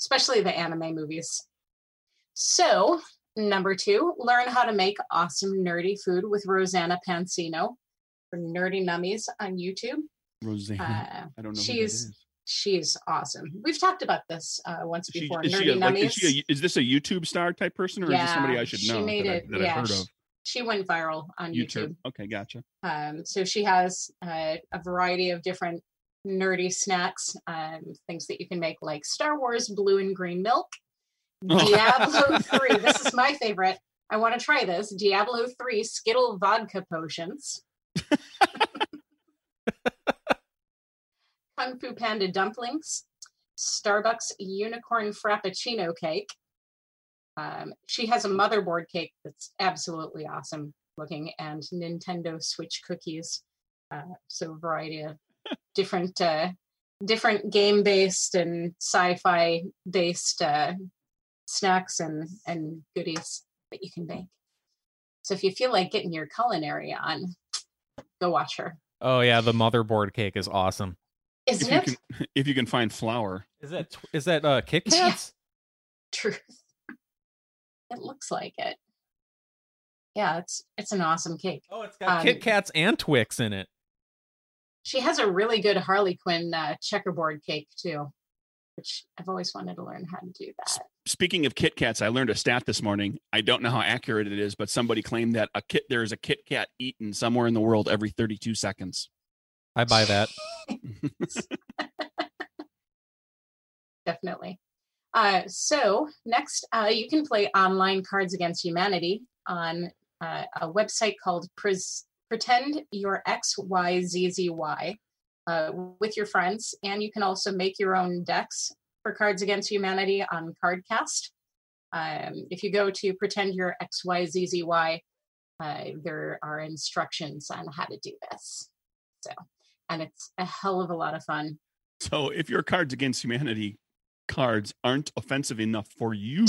especially the anime movies. So, number two, learn how to make awesome nerdy food with Rosanna Pansino for Nerdy Nummies on YouTube. Roseanne. Uh, I don't know. she's who that is. she's awesome. We've talked about this uh, once she, before. is, she Nerdy a, like, Nummies. is, she a, is this a YouTube star type person or is this somebody I should she know made that, it. I, that yeah, I've heard sh- of? she went viral on YouTube. YouTube. Okay, gotcha. Um, so she has uh, a variety of different nerdy snacks, um, things that you can make, like Star Wars blue and green milk, Oh. Diablo 3. This is my favorite. I want to try this. Diablo 3 Skittle vodka potions. Kung Fu Panda dumplings, Starbucks unicorn frappuccino cake. Um, she has a motherboard cake that's absolutely awesome looking, and Nintendo Switch cookies. Uh, so a variety of different, uh, different game based and sci-fi based uh, snacks and and goodies that you can bake. So if you feel like getting your culinary on, go watch her. Oh yeah, the motherboard cake is awesome. If Isn't you it can if you can find flour. Is that is that uh Kit Yeah. Kats? truth? It looks like it. Yeah, it's it's an awesome cake. Oh, it's got Um, Kit Kats and Twix in it. She has a really good Harley Quinn uh, checkerboard cake too, which I've always wanted to learn how to do that. Speaking of Kit Kats, I learned a stat this morning. I don't know how accurate it is, but somebody claimed that a kit there is a Kit Kat eaten somewhere in the world every 32 seconds. I buy that. Definitely. Uh, so next, uh, you can play online Cards Against Humanity on uh, a website called Pres- Pretend You're XYZZY uh, with your friends, and you can also make your own decks for Cards Against Humanity on Cardcast. Um, if you go to Pretend You're XYZZY, uh, there are instructions on how to do this. So, and it's a hell of a lot of fun. So if your Cards Against Humanity cards aren't offensive enough for you,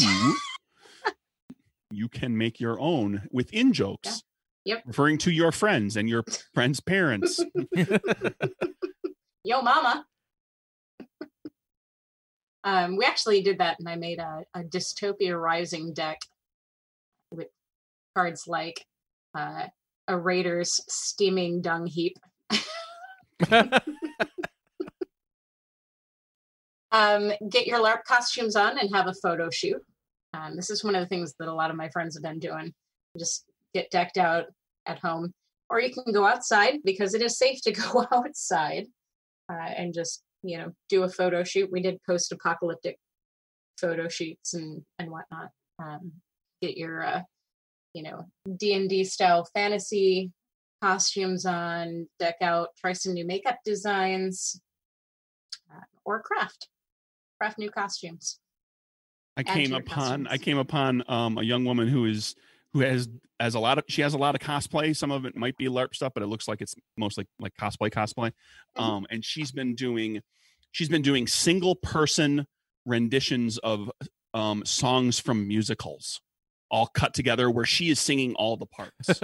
you can make your own with in jokes. Yep. Referring to your friends and your friends' parents. Yo, mama. um, we actually did that, and I made a, a dystopia rising deck with cards like uh, a Raiders steaming dung heap. Um, get your LARP costumes on and have a photo shoot. Um, this is one of the things that a lot of my friends have been doing. Just get decked out at home, or you can go outside because it is safe to go outside uh, and just you know do a photo shoot. We did post-apocalyptic photo shoots and and whatnot. Um, get your uh, you know D and D style fantasy costumes on, deck out, try some new makeup designs, uh, or craft craft new costumes. I came upon I came upon um, a young woman who is who has has a lot of she has a lot of cosplay. Some of it might be LARP stuff, but it looks like it's mostly like cosplay cosplay. Mhm. Um, and she's been doing she's been doing single person renditions of um, songs from musicals, all cut together where she is singing all the parts.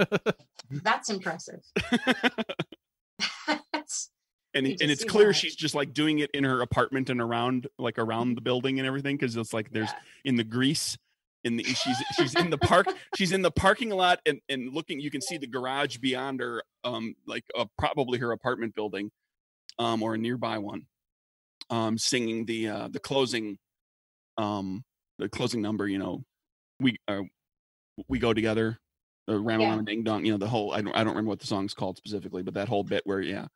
That's impressive. That's and and it's clear that. she's just like doing it in her apartment and around like around the building and everything because it's like there's yeah. in the grease in the she's she's in the park she's in the parking lot and and looking you can see the garage beyond her um like uh, probably her apartment building um or a nearby one um singing the uh the closing um the closing number you know we uh we go together the ram Yeah. ding dong you know the whole I don't I don't remember what the song's called specifically but that whole bit where yeah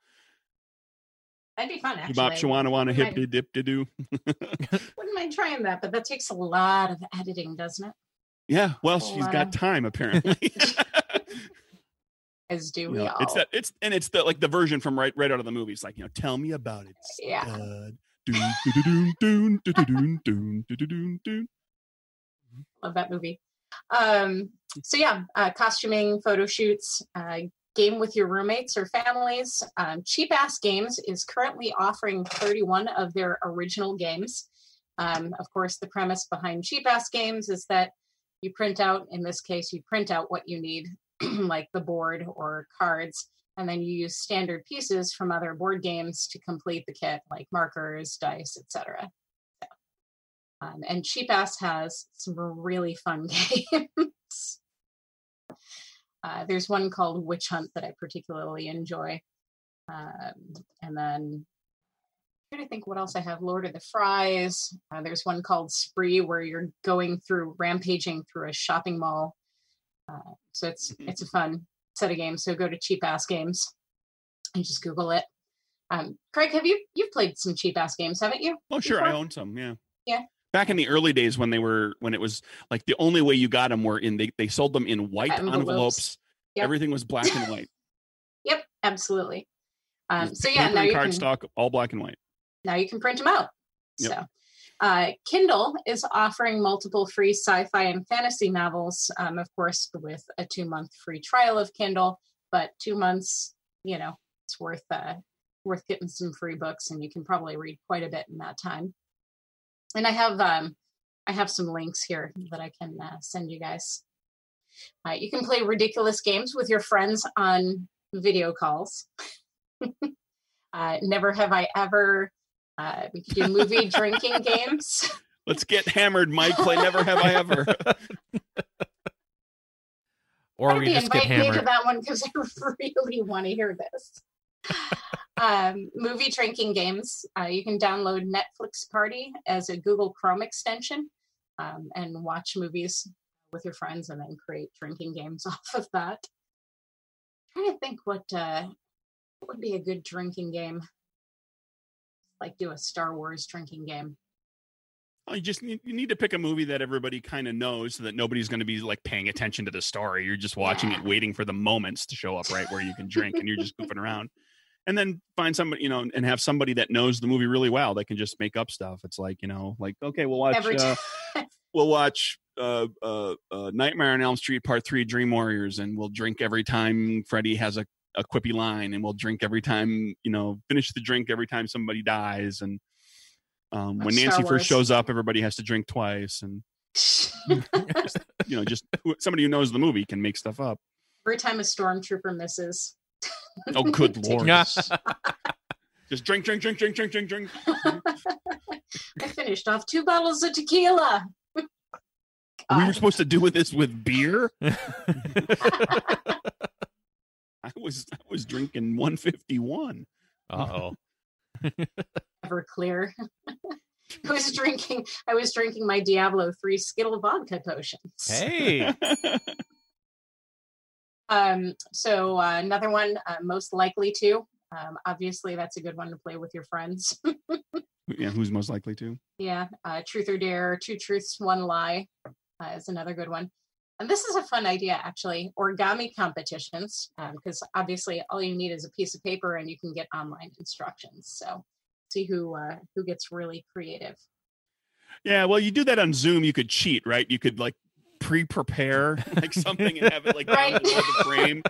That'd be fun, actually. Bop shawana hippity dip to do. Wouldn't mind trying that, but that takes a lot of editing, doesn't it? Yeah, well, she's got of... time apparently. As do we know, all. It's that it's and it's the like the version from right right out of the movie. It's like you know, tell me about it. Yeah. Love that movie. Um, so yeah, uh, costuming, photo shoots, uh, game with your roommates or families. Um, Cheap Ass Games is currently offering 31 of their original games. Um, of course, the premise behind Cheap Ass Games is that you print out, in this case, you print out what you need, like the board or cards, and then you use standard pieces from other board games to complete the kit, like markers, dice, etc. Um, and Cheap Ass has some really fun games. Uh, there's one called Witch Hunt that I particularly enjoy. Um, and then I'm trying to think what else I have. Lord of the Fries. Uh, there's one called Spree where you're going through rampaging through a shopping mall. Uh, so it's Mhm. it's a fun set of games. So go to Cheap Ass Games and just Google it. Um, Craig, have you you've played some cheap ass games, haven't you? Oh, sure, I own some. Yeah. Yeah. Back in the early days when they were when it was like the only way you got them were in they they sold them in white Envelopes. envelopes. Yep. Everything was black and white. Yep, absolutely. Um, so yeah, now you can cardstock, all black and white. now you can print them out. Yep. So, uh, Kindle is offering multiple free sci-fi and fantasy novels, um, of course, with a two-month free trial of Kindle. But two months, you know, it's worth uh, worth getting some free books, and you can probably read quite a bit in that time. And I have um, I have some links here that I can uh, send you guys. Uh, you can play ridiculous games with your friends on video calls. uh, never have I ever. Uh, we could do movie drinking games. Let's get hammered, Mike. Play Never Have I Ever. or we just get invite me to that one because I really want to hear this. Um, movie drinking games. Uh, you can download Netflix Party as a Google Chrome extension um, and watch movies with your friends and then create drinking games off of that. trying to think what uh, what would be a good drinking game. Like do a Star Wars drinking game. Oh, you just need, you need to pick a movie that everybody kind of knows so that nobody's going to be like paying attention to the story. You're just watching Yeah. it, waiting for the moments to show up right where you can drink and you're just goofing around. And then find somebody, you know, and have somebody that knows the movie really well. that can just make up stuff. It's like, you know, like, okay, we'll watch, uh, we'll watch uh, uh, uh, Nightmare on Elm Street Part Three, Dream Warriors, and we'll drink every time Freddy has a, a quippy line, and we'll drink every time you know finish the drink every time somebody dies, and um, when Star Nancy Wars. first shows up, everybody has to drink twice, and You know, just somebody who knows the movie can make stuff up. Every time a stormtrooper misses. Oh, good lord! Yeah. Just drink, drink, drink, drink, drink, drink, drink. I finished off two bottles of tequila. We were supposed to do with this with beer. I was I was drinking 151. Uh-oh. Ever clear. I was drinking. I was drinking my Diablo three Skittle vodka potions. Hey. Um. So uh, another one, uh, most likely to. Um, obviously, that's a good one to play with your friends. yeah, who's most likely to? yeah. Uh, Truth or Dare, Two Truths, One Lie uh, is another good one. And this is a fun idea, actually. Origami competitions, because obviously all you need is a piece of paper and you can get online instructions. So see who uh, who gets really creative. Yeah, well, you do that on Zoom. You could cheat, right? You could like pre-prepare like something and have it like down Right. the frame,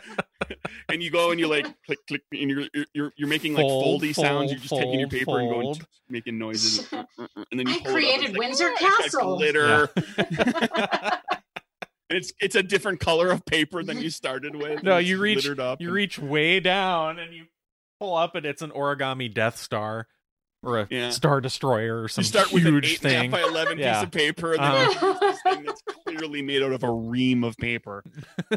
and you go and you like click click, and you're you're- you're you're making like Fold, foldy sounds. You're just taking your fold, paper and going fold. making noises, and then you I pull it up, created it's like, Windsor "Ah, it's got Castle." glitter. And it's it's a different color of paper than you started with. No, you reach- up. you and- reach way down and you pull up and it's an origami Death Star or a Yeah. Star Destroyer or some you start with an huge eight and a half thing. by eleven Yeah. piece of paper, and then Uh-huh. this thing that's clearly made out of a ream of paper.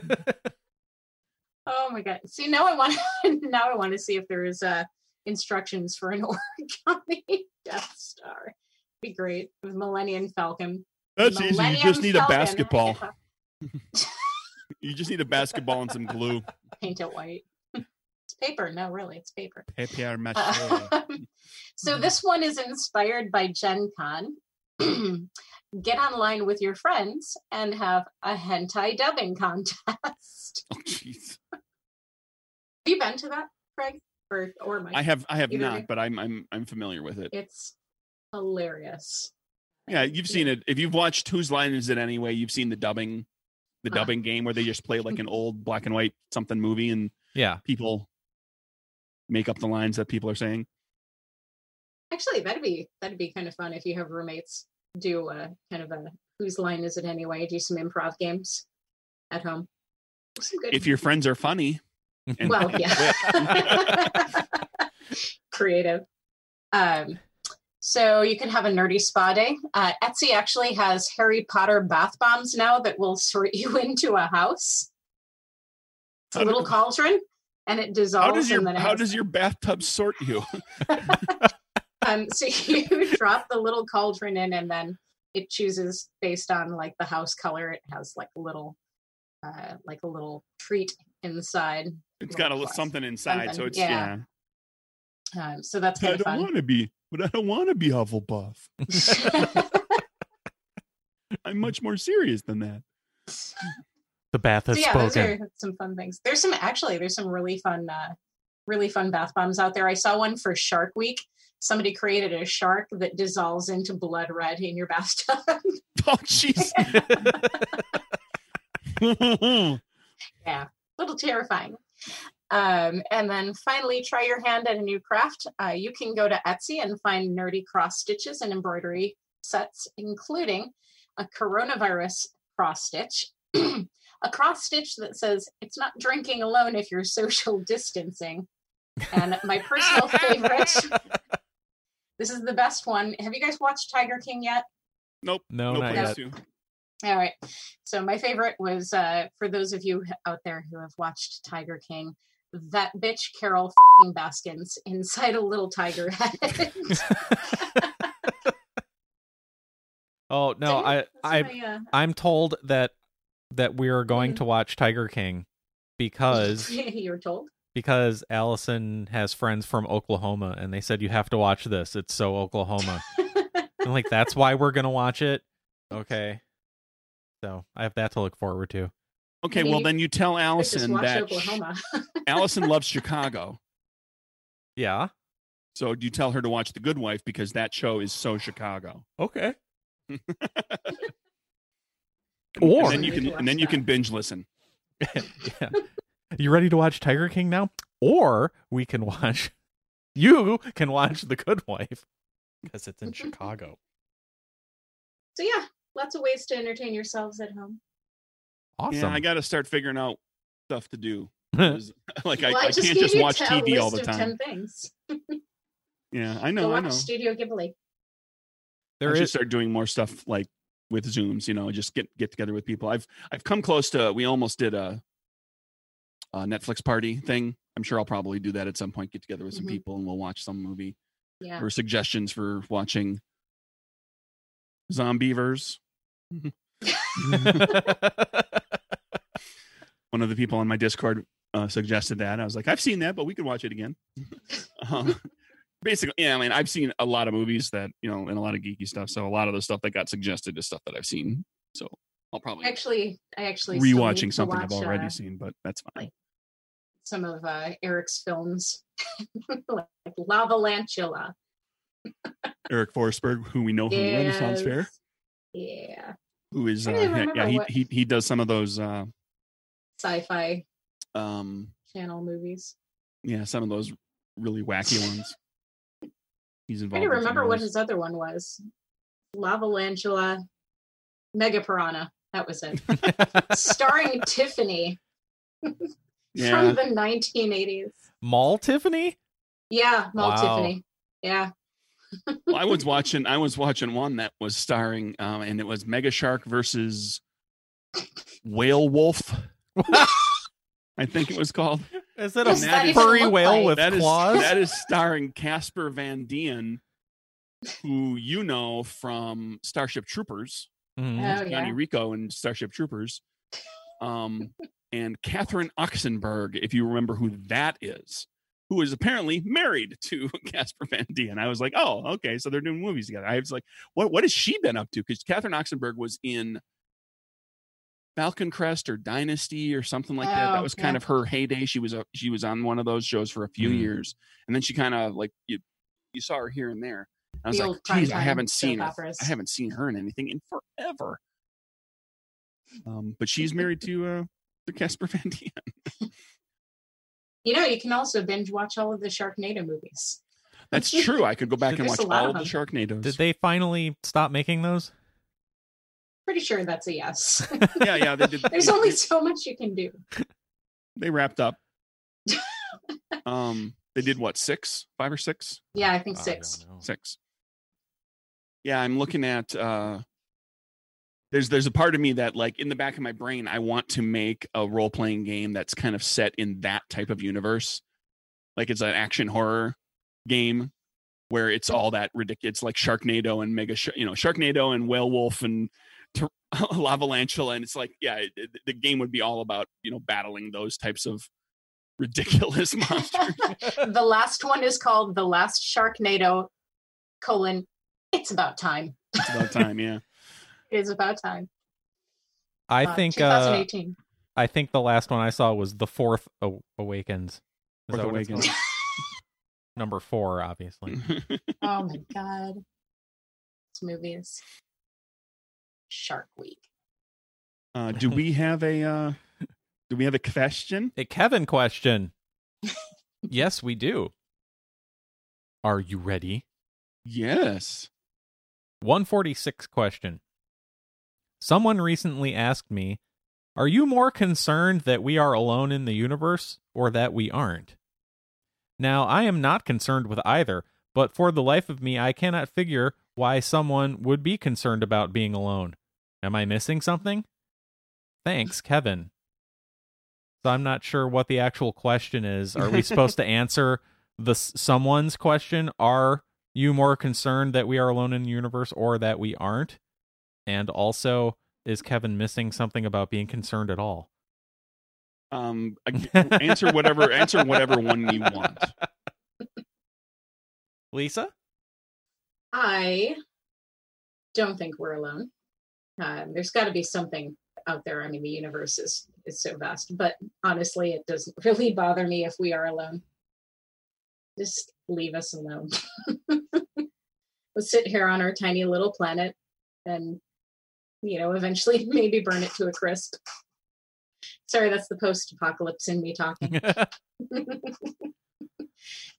oh my god! See now I want now I want to see if there is uh, instructions for an origami Death Star. Be great with Millennium Falcon. That's easy. You just need a basketball. You just need a basketball and some glue. Paint it white. It's paper. No, really, it's paper. Papier mache. Um, so this one is inspired by Gen Con. Get online with your friends and have a hentai dubbing contest. Oh, jeez. Have you been to that, Craig? Or or Mike? I have I have Either not, way. but I'm I'm I'm familiar with it. It's hilarious. Yeah, you've seen it. If you've watched Whose Line Is It Anyway, you've seen the dubbing, the Uh. dubbing game where they just play like an old black and white something movie and yeah. people make up the lines that people are saying. Actually, that'd be that'd be kind of fun if you have roommates do a kind of a whose line is it anyway? Do some improv games at home. Good. If your friends are funny, and well, yeah, creative. Um, so you can have a nerdy spa day. Uh, Etsy actually has Harry Potter bath bombs now that will sort you into a house. It's a little cauldron, and it dissolves. how does your how does your bathtub sort you? um, so you drop the little cauldron in, and then it chooses based on like the house color. It has like a little, uh, like a little treat inside. It's got a little something inside, so it's yeah. yeah. Um, so that's I kind of don't want to be, but I don't want to be Hufflepuff. I'm much more serious than that. The bath has so yeah, those are some fun things. There's some actually. There's some really fun, uh, really fun bath bombs out there. I saw one for Shark Week. Somebody created a shark that dissolves into blood red in your bathtub. Oh, jeez. yeah, a little terrifying. Um, and then finally, try your hand at a new craft. Uh, you can go to Etsy and find nerdy cross stitches and embroidery sets, including a coronavirus cross stitch, a cross stitch that says it's not drinking alone if you're social distancing. And my personal favorite, this is the best one. Have you guys watched Tiger King yet? nope. No, no not yet. All right. So my favorite was uh, for those of you out there who have watched Tiger King, that bitch Carole fing Baskins inside a little tiger head. oh no, I I my, uh, I'm told that that we are going Mhm. to watch Tiger King because you were told. because Allison has friends from Oklahoma and they said you have to watch this. It's so Oklahoma. I'm like that's why we're going to watch it. Okay. So, I have that to look forward to. Okay, Maybe well then you tell Allison that Oklahoma. Allison loves Chicago. Yeah. So you tell her to watch The Good Wife because that show is so Chicago. Okay. And Or- then you can and then you can binge listen. yeah. You ready to watch Tiger King now? Or we can watch you can watch The Good Wife because it's in mm-hmm. Chicago. so yeah, lots of ways to entertain yourselves at home. Awesome. Yeah, I got to start figuring out stuff to do. like I, Well, I just can't just watch TV all the time. Ten things. Yeah, I Go know. I watch know. Studio Ghibli. there I should is start doing more stuff like with Zooms. You know, just get get together with people. I've I've come close to. We almost did a, a Netflix party thing. I'm sure I'll probably do that at some point. Get together with some Mhm. people and we'll watch some movie Yeah. or suggestions for watching Zombeavers. One of the people on my Discord uh, suggested that. I was like, I've seen that, but we could watch it again. um, basically, yeah. I mean, I've seen a lot of movies that you know, and a lot of geeky stuff. So a lot of the stuff that got suggested is stuff that I've seen. So I'll probably Actually, I actually rewatching something I've already uh, seen, but that's fine. some of uh, Eric's films, like Lavalantula. Eric Forsberg, who we know from Renaissance Fair, Yeah. who is uh, yeah, yeah, he, what- he he does some of those uh, Sci-fi um channel movies. yeah some of those really wacky ones. He's I involved. don't with remember what his other one was. Lavalantula, Mega Piranha. That was it. Starring Tiffany Yeah. from the 1980s. Mall Tiffany? Yeah, Mel Wow. Tiffany. Yeah. well, I was watching I was watching one that was starring um and it was Mega Shark versus Whale Wolf. I think it was called. Is it What's a that even furry whale like? with That is claws? that is starring Casper Van Dien, who you know from Starship Troopers, Mhm. Oh, Johnny yeah. Rico and Starship Troopers. Um and Catherine Oxenberg, if you remember who that is, who is apparently married to Casper Van Dien. I was like, oh, okay, so they're doing movies together. I was like, what what has she been up to? Because Catherine Oxenberg was in Falcon Crest or Dynasty or something like that. Oh, That was kind yeah. of her heyday. She was a she was on one of those shows for a few Hmm. years, and then she kind of like you you saw her here and there. I was The like, geez, I haven't seen her. operas. I haven't seen her in anything in forever. Um, but she's married to uh to Casper Van Dien. You know, you can also binge watch all of the Sharknado movies. That's true. I could go back and watch all of of the them. Sharknadoes. Did they finally stop making those? Pretty sure that's a yes. yeah, yeah, they did. There's they, only so much you can do. they wrapped up. um, they did what six, five or six, Yeah, I think six. don't six. Yeah, I'm looking at. uh There's there's a part of me that like in the back of my brain, I want to make a role playing game that's kind of set in that type of universe, like it's an action horror game where it's all that ridiculous. It's like Sharknado and Mega, you know, Sharknado and Whalewolf and Ter- Lavalantula, and it's like, yeah, it, it- the game would be all about you know battling those types of ridiculous monsters. the last one is called The Last Sharknado, colon, it's about time. it's about time, yeah. It is about time. I Uh, think uh, 2018. I think the last one I saw was the fourth Aw- Awakens. Is Fourth that what it's Awakens. Number four, obviously. oh my god. This movie is Shark Week. uh, do we have a uh, do we have a question? A Kevin question. yes, we do. Are you ready? Yes. 146 question. Someone recently asked me, Are you more concerned that we are alone in the universe or that we aren't? Now, I am not concerned with either, but for the life of me, I cannot figure why someone would be concerned about being alone. Am I missing something? Thanks, Kevin. So I'm not sure what the actual question is. Are we supposed to answer the someone's question? Are you more concerned that we are alone in the universe or that we aren't? And also, is Kevin missing something about being concerned at all? Um, answer whatever answer whatever one you want. Lisa? I don't think we're alone. Um, there's got to be something out there. I mean, the universe is is so vast, but honestly, it doesn't really bother me if we are alone. Just leave us alone. Let's sit here on our tiny little planet and, you know, eventually maybe burn it to a crisp. Sorry, that's the post-apocalypse in me talking. but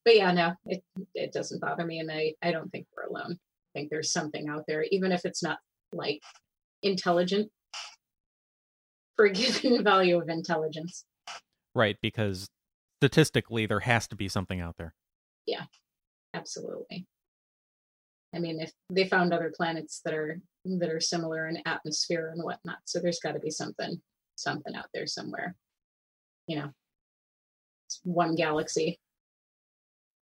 yeah, no, it it doesn't bother me, and I I don't think we're alone. I think there's something out there, even if it's not like intelligent for a given value of intelligence. Right, because statistically there has to be something out there. Yeah, absolutely. I mean, if they found other planets that are that are similar in atmosphere and whatnot, so there's got to be something something out there somewhere. You know, it's one galaxy.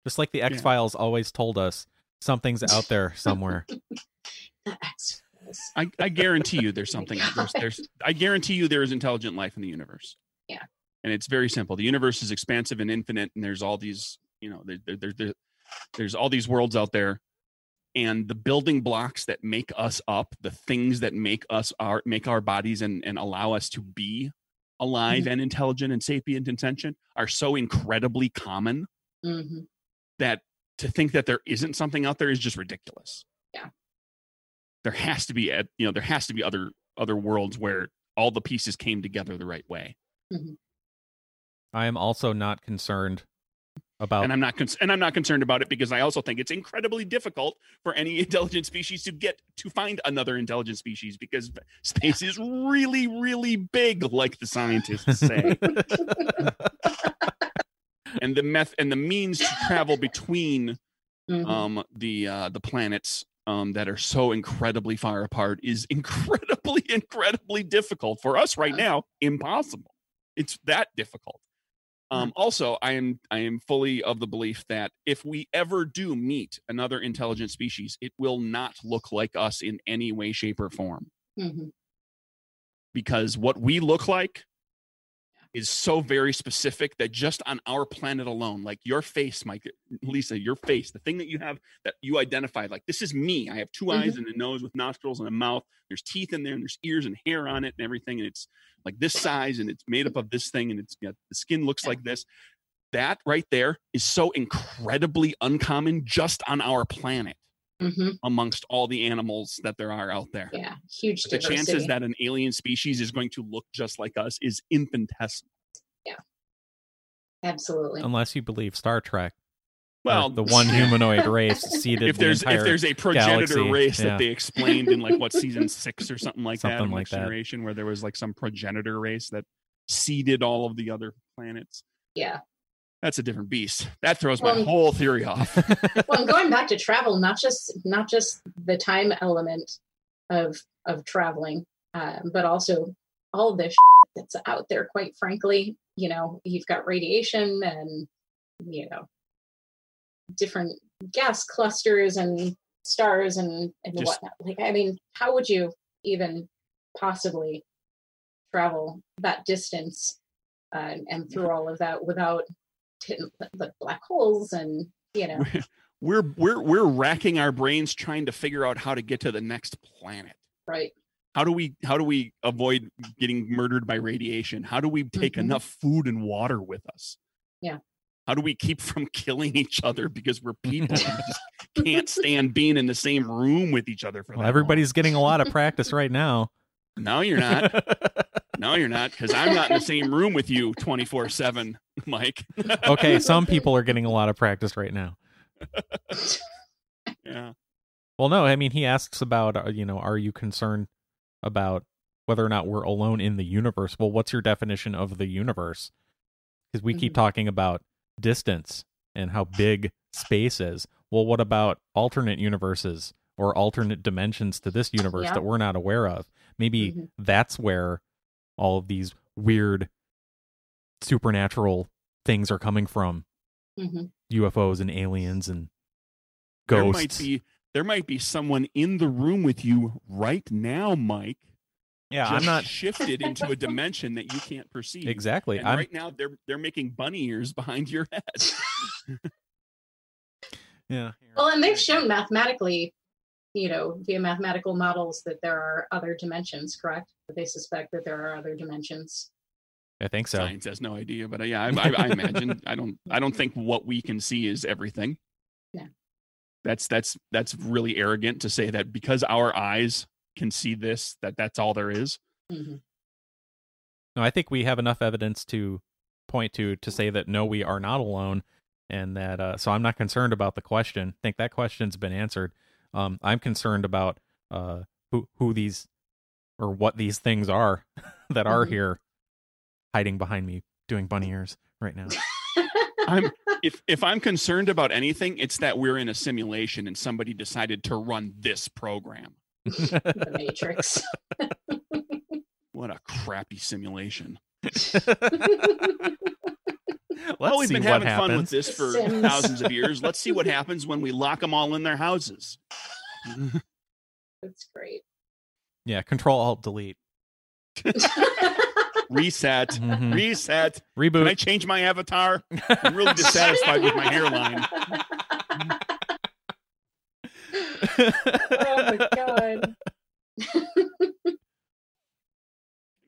Just like the X Files always told us, something's out there somewhere. The I, I guarantee you there's something there's, there's I guarantee you there is intelligent life in the universe. Yeah. And it's very simple. The universe is expansive and infinite, and there's all these, you know, there, there, there, there- there's all these worlds out there. And the building blocks that make us up, the things that make us our make our bodies and, and allow us to be alive and intelligent and sapient and sentient are so incredibly common hmm that to think that there isn't something out there is just ridiculous. Yeah. There has to be a, you know there has to be other other worlds where all the pieces came together the right way. I am also not concerned about And I'm not con- and I'm not concerned about it because I also think it's incredibly difficult for any intelligent species to get to find another intelligent species because space is really really big like the scientists say. and the meth and the means to travel between Mhm. um the uh the planets um that are so incredibly far apart is incredibly incredibly difficult for us right now impossible. It's that difficult. Um also i am i am fully of the belief that if we ever do meet another intelligent species it will not look like us in any way shape or form. Mhm. because what we look like is so very specific that just on our planet alone, like your face, Mike, Lisa, your face, the thing that you have that you identify, like this is me. I have 2 eyes mm-hmm. and a nose with nostrils and a mouth. There's teeth in there and there's ears and hair on it and everything. And it's like this size and it's made up of this thing and it's got the skin looks like this. That right there is so incredibly uncommon just on our planet Mhm. amongst all the animals that there are out there. Yeah, huge the chances that an alien species is going to look just like us is infinitesimal. Yeah, absolutely. unless you believe Star Trek. Well, the one humanoid race seeded if there's the if there's a progenitor galaxy, race yeah. that they explained in like what season six or something like that, Something of like Next that. generation, where there was like some progenitor race that seeded all of the other planets. yeah. That's a different beast. That throws my Well- whole theory off. Well, and going back to travel, not just not just the time element of of traveling, um, but also all the that's out there. Quite frankly, you know, you've got radiation and you know different gas clusters and stars and and Just- whatnot. Like, I mean, how would you even possibly travel that distance uh, and through all of that without hitting the- the black holes and you know we're we're we're racking our brains trying to figure out how to get to the next planet. right How do we how do we avoid getting murdered by radiation? How do we take Mhm. enough food and water with us? Yeah. How do we keep from killing each other because we're people and we just can't stand being in the same room with each other for well, that long? everybody's getting a lot of practice right now. No, you're not. No, you're not, because I'm not in the same room with you 24 seven, Mike. okay, some people are getting a lot of practice right now. Yeah. Well, no, I mean he asks about uh, you know, are you concerned about whether or not we're alone in the universe? Well, what's your definition of the universe? Because we keep Mhm. talking about distance and how big space is. Well, what about alternate universes or alternate dimensions to this universe Yeah. that we're not aware of? Maybe Mhm. that's where all of these weird supernatural things are coming from. hmm UFOs and aliens and ghosts. There might be there might be someone in the room with you right now, Mike. yeah, just I'm not shifted into a dimension that you can't perceive. exactly. And I'm right now they're they're making bunny ears behind your head. yeah. well and they've shown mathematically you know via mathematical models that there are other dimensions correct they suspect that there are other dimensions I think so. Science has no idea, but uh, yeah, I, I, I imagine. I don't. I don't think what we can see is everything. Yeah. That's that's that's really arrogant to say that because our eyes can see this that that's all there is. hmm No, I think we have enough evidence to point to to say that no, we are not alone, and that uh, so I'm not concerned about the question. I think that question's been answered. Um, I'm concerned about uh, who who these or what these things are that are Mhm. here hiding behind me doing bunny ears right now. I'm if if I'm concerned about anything, it's that we're in a simulation and somebody decided to run this program. the Matrix. What a crappy simulation. Let's well, we've see been what having fun with this for Sims. thousands of years. Let's see what happens when we lock them all in their houses. That's great. Yeah, control alt delete. Reset. Mhm. Reset. Reboot. Can I Reboot. change my avatar? I'm really dissatisfied with my hairline. oh my god.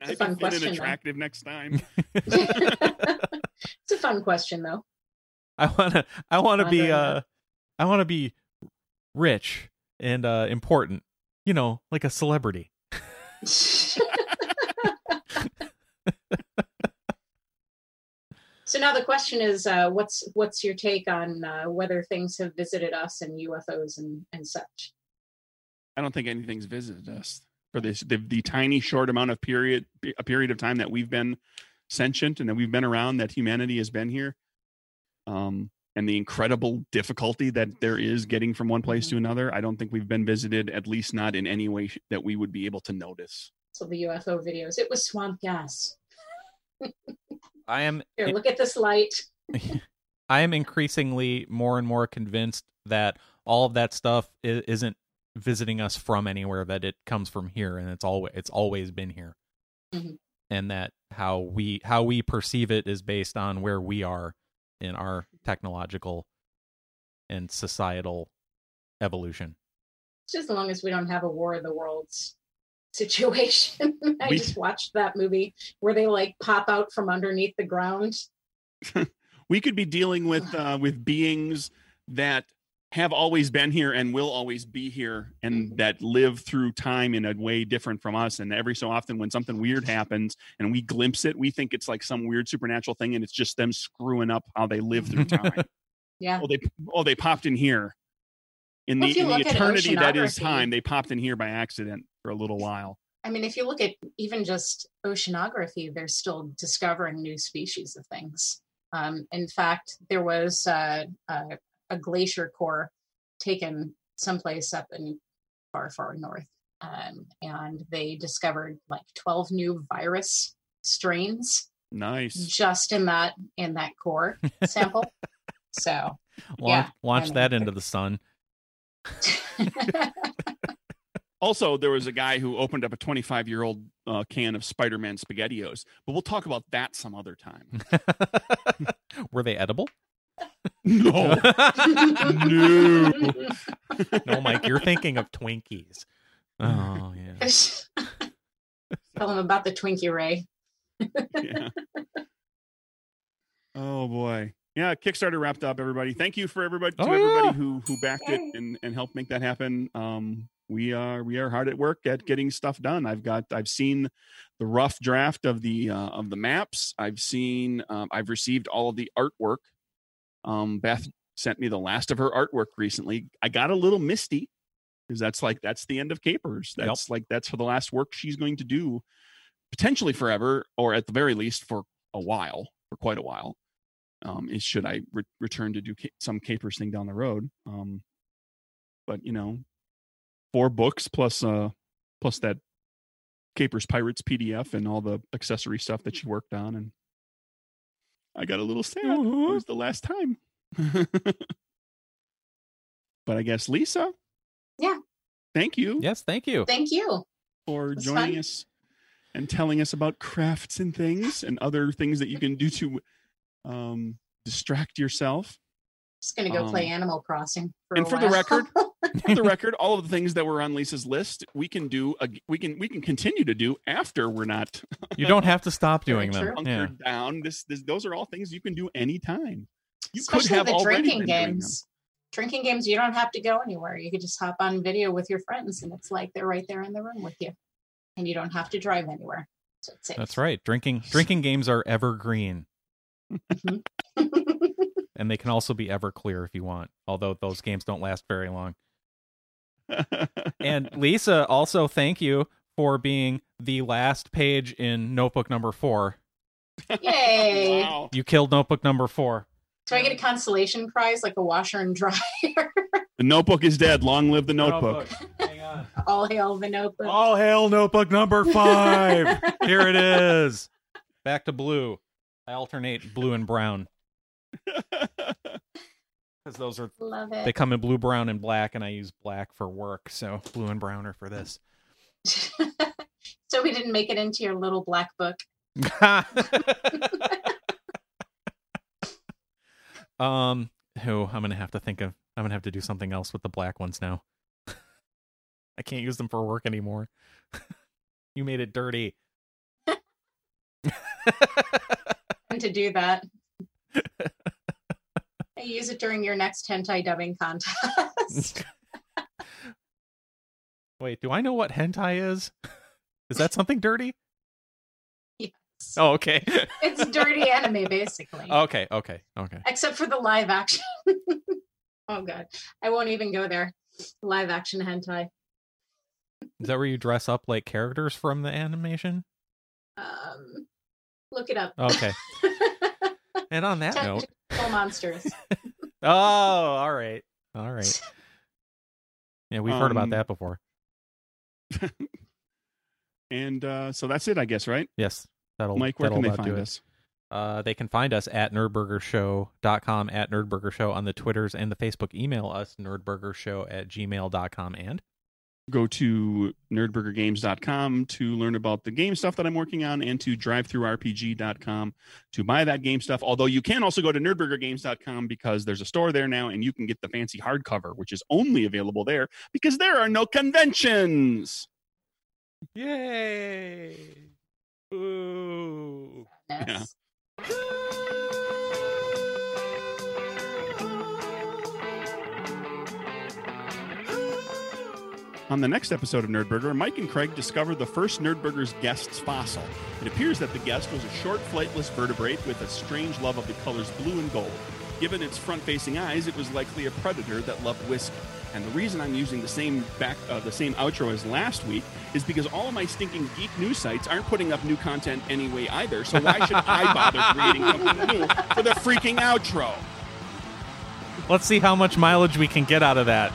I a fun can fit question, in though. attractive next time. it's a fun question though. I wanna I wanna be Pondering uh. I wanna be rich and uh important. You know, like a celebrity. so now the question is, uh, what's what's your take on uh, whether things have visited us and UFOs and, and such? I don't think anything's visited us for this the, the tiny short amount of period a period of time that we've been sentient and that we've been around that humanity has been here. Um, and the incredible difficulty that there is getting from one place to another. I don't think we've been visited, at least not in any way that we would be able to notice. The UFO videos, it was swamp gas. I am Here, look at this light. I am increasingly more and more convinced that all of that stuff is, isn't visiting us from anywhere; that it comes from here, and it's always it's always been here, Mhm. and that how we how we perceive it is based on where we are in our technological and societal evolution. Just as long as we don't have a War of the Worlds situation. I We- just watched that movie where they like pop out from underneath the ground. We could be dealing with uh, with beings that have always been here and will always be here and Mhm. that live through time in a way different from us and every so often when something weird happens and we glimpse it we think it's like some weird supernatural thing and it's just them screwing up how they live through time Yeah. oh they oh they popped in here in Well, the, in the eternity that is time they popped in here by accident for a little while I mean, if you look at even just oceanography, they're still discovering new species of things. Um, in fact, there was uh, uh, a glacier core taken someplace up in far, far north, um, and they discovered like 12 new virus strains nice just in that in that core sample. so, Launch, Yeah, launch I mean- that into the sun. Also, there was a guy who opened up a 25 year old uh, can of Spider Man SpaghettiOs, but we'll talk about that some other time. Were they edible? No, no. no, Mike, you're thinking of Twinkies. Oh yeah. Tell them about the Twinkie Ray. Yeah. Oh boy. Yeah, Kickstarter wrapped up. Everybody, thank you for everybody to Oh, everybody yeah. who who backed it and and helped make that happen. Um, we are we are hard at work at getting stuff done. I've got I've seen the rough draft of the uh, of the maps. I've seen um, I've received all of the artwork. Um, Beth sent me the last of her artwork recently. I got a little misty because that's like that's the end of Capers. Yep. That's like that's for the last work she's going to do, potentially forever, or at the very least for a while, for quite a while. Um, is should I re- return to do ca- some Capers thing down the road? Um, but you know, four books plus uh plus that Capers Pirates PDF and all the accessory stuff that she worked on, and I got a little sad. It was the last time. but I guess Lisa. Yeah. Thank you Yes, thank you. Thank you. for joining fun. us and telling us about crafts and things and other things that you can do to um, distract yourself. Just gonna go play Um, Animal Crossing. For and a for the record- For the record, all of the things that were on Lisa's list, we can do. ag- We can we can continue to do after we're not You don't have to stop doing true. them. Yeah. down. This, this those are all things you can do anytime. You especially could have the already drinking been doing them. games. Drinking games, you don't have to go anywhere. You could just hop on video with your friends, and it's like they're right there in the room with you, and you don't have to drive anywhere. So. That's right. Drinking drinking games are evergreen, Mhm. and they can also be everclear if you want. Although those games don't last very long. And Lisa, also thank you for being the last page in notebook number four. Yay! Wow. You killed notebook number four. Do I get a consolation prize like a washer and dryer? The notebook is dead. Long live the notebook. Hang on. All hail the notebook. All hail notebook number five. Here it is. Back to blue. I alternate blue and brown because those are Love they come in blue, brown, and black, and I use black for work. So blue and brown are for this. so we didn't make it into your little black book. um, who I'm gonna have to think of. I'm gonna have to do something else with the black ones now. I can't use them for work anymore. you made it dirty. And to do that, use it during your next hentai dubbing contest. Wait, do I know what hentai is? Is that something dirty? Yes. Oh, okay. it's dirty anime, basically. okay, okay, okay. Except for the live action. oh god, I won't even go there. Live action hentai. Is that where you dress up like characters from the animation? Um, look it up. Okay. And on that note, monsters. oh, all right, all right. Yeah, we've heard about Um, that before. and uh, so that's it, I guess, right? Yes, that'll Mike, where that'll can they find us? Uh, they can find us at nerdburgershow.com, at nerdburgershow on the Twitters and the Facebook. Email us, nerdburgershow at gmail.com. And Go to nerdburgergames.com to learn about the game stuff that I'm working on and to drivethrurpg.com to buy that game stuff. Although you can also go to nerdburgergames.com because there's a store there now and you can get the fancy hardcover, which is only available there because there are no conventions. yay! Ooh. Yes. On the next episode of Nerdburger, Mike and Craig discover the first Nerdburger's guest's fossil. It appears that the guest was a short, flightless vertebrate with a strange love of the colors blue and gold. Given its front-facing eyes, it was likely a predator that loved whiskey. And the reason I'm using the same back, uh, the same outro as last week is because all of my stinking geek news sites aren't putting up new content anyway either. So why should I bother creating something new for the freaking outro? Let's see how much mileage we can get out of that.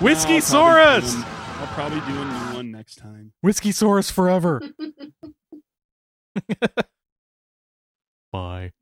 Whiskey I'll probably do Saurus! a- I'll probably do a new one next time. Whiskey Saurus forever. Bye.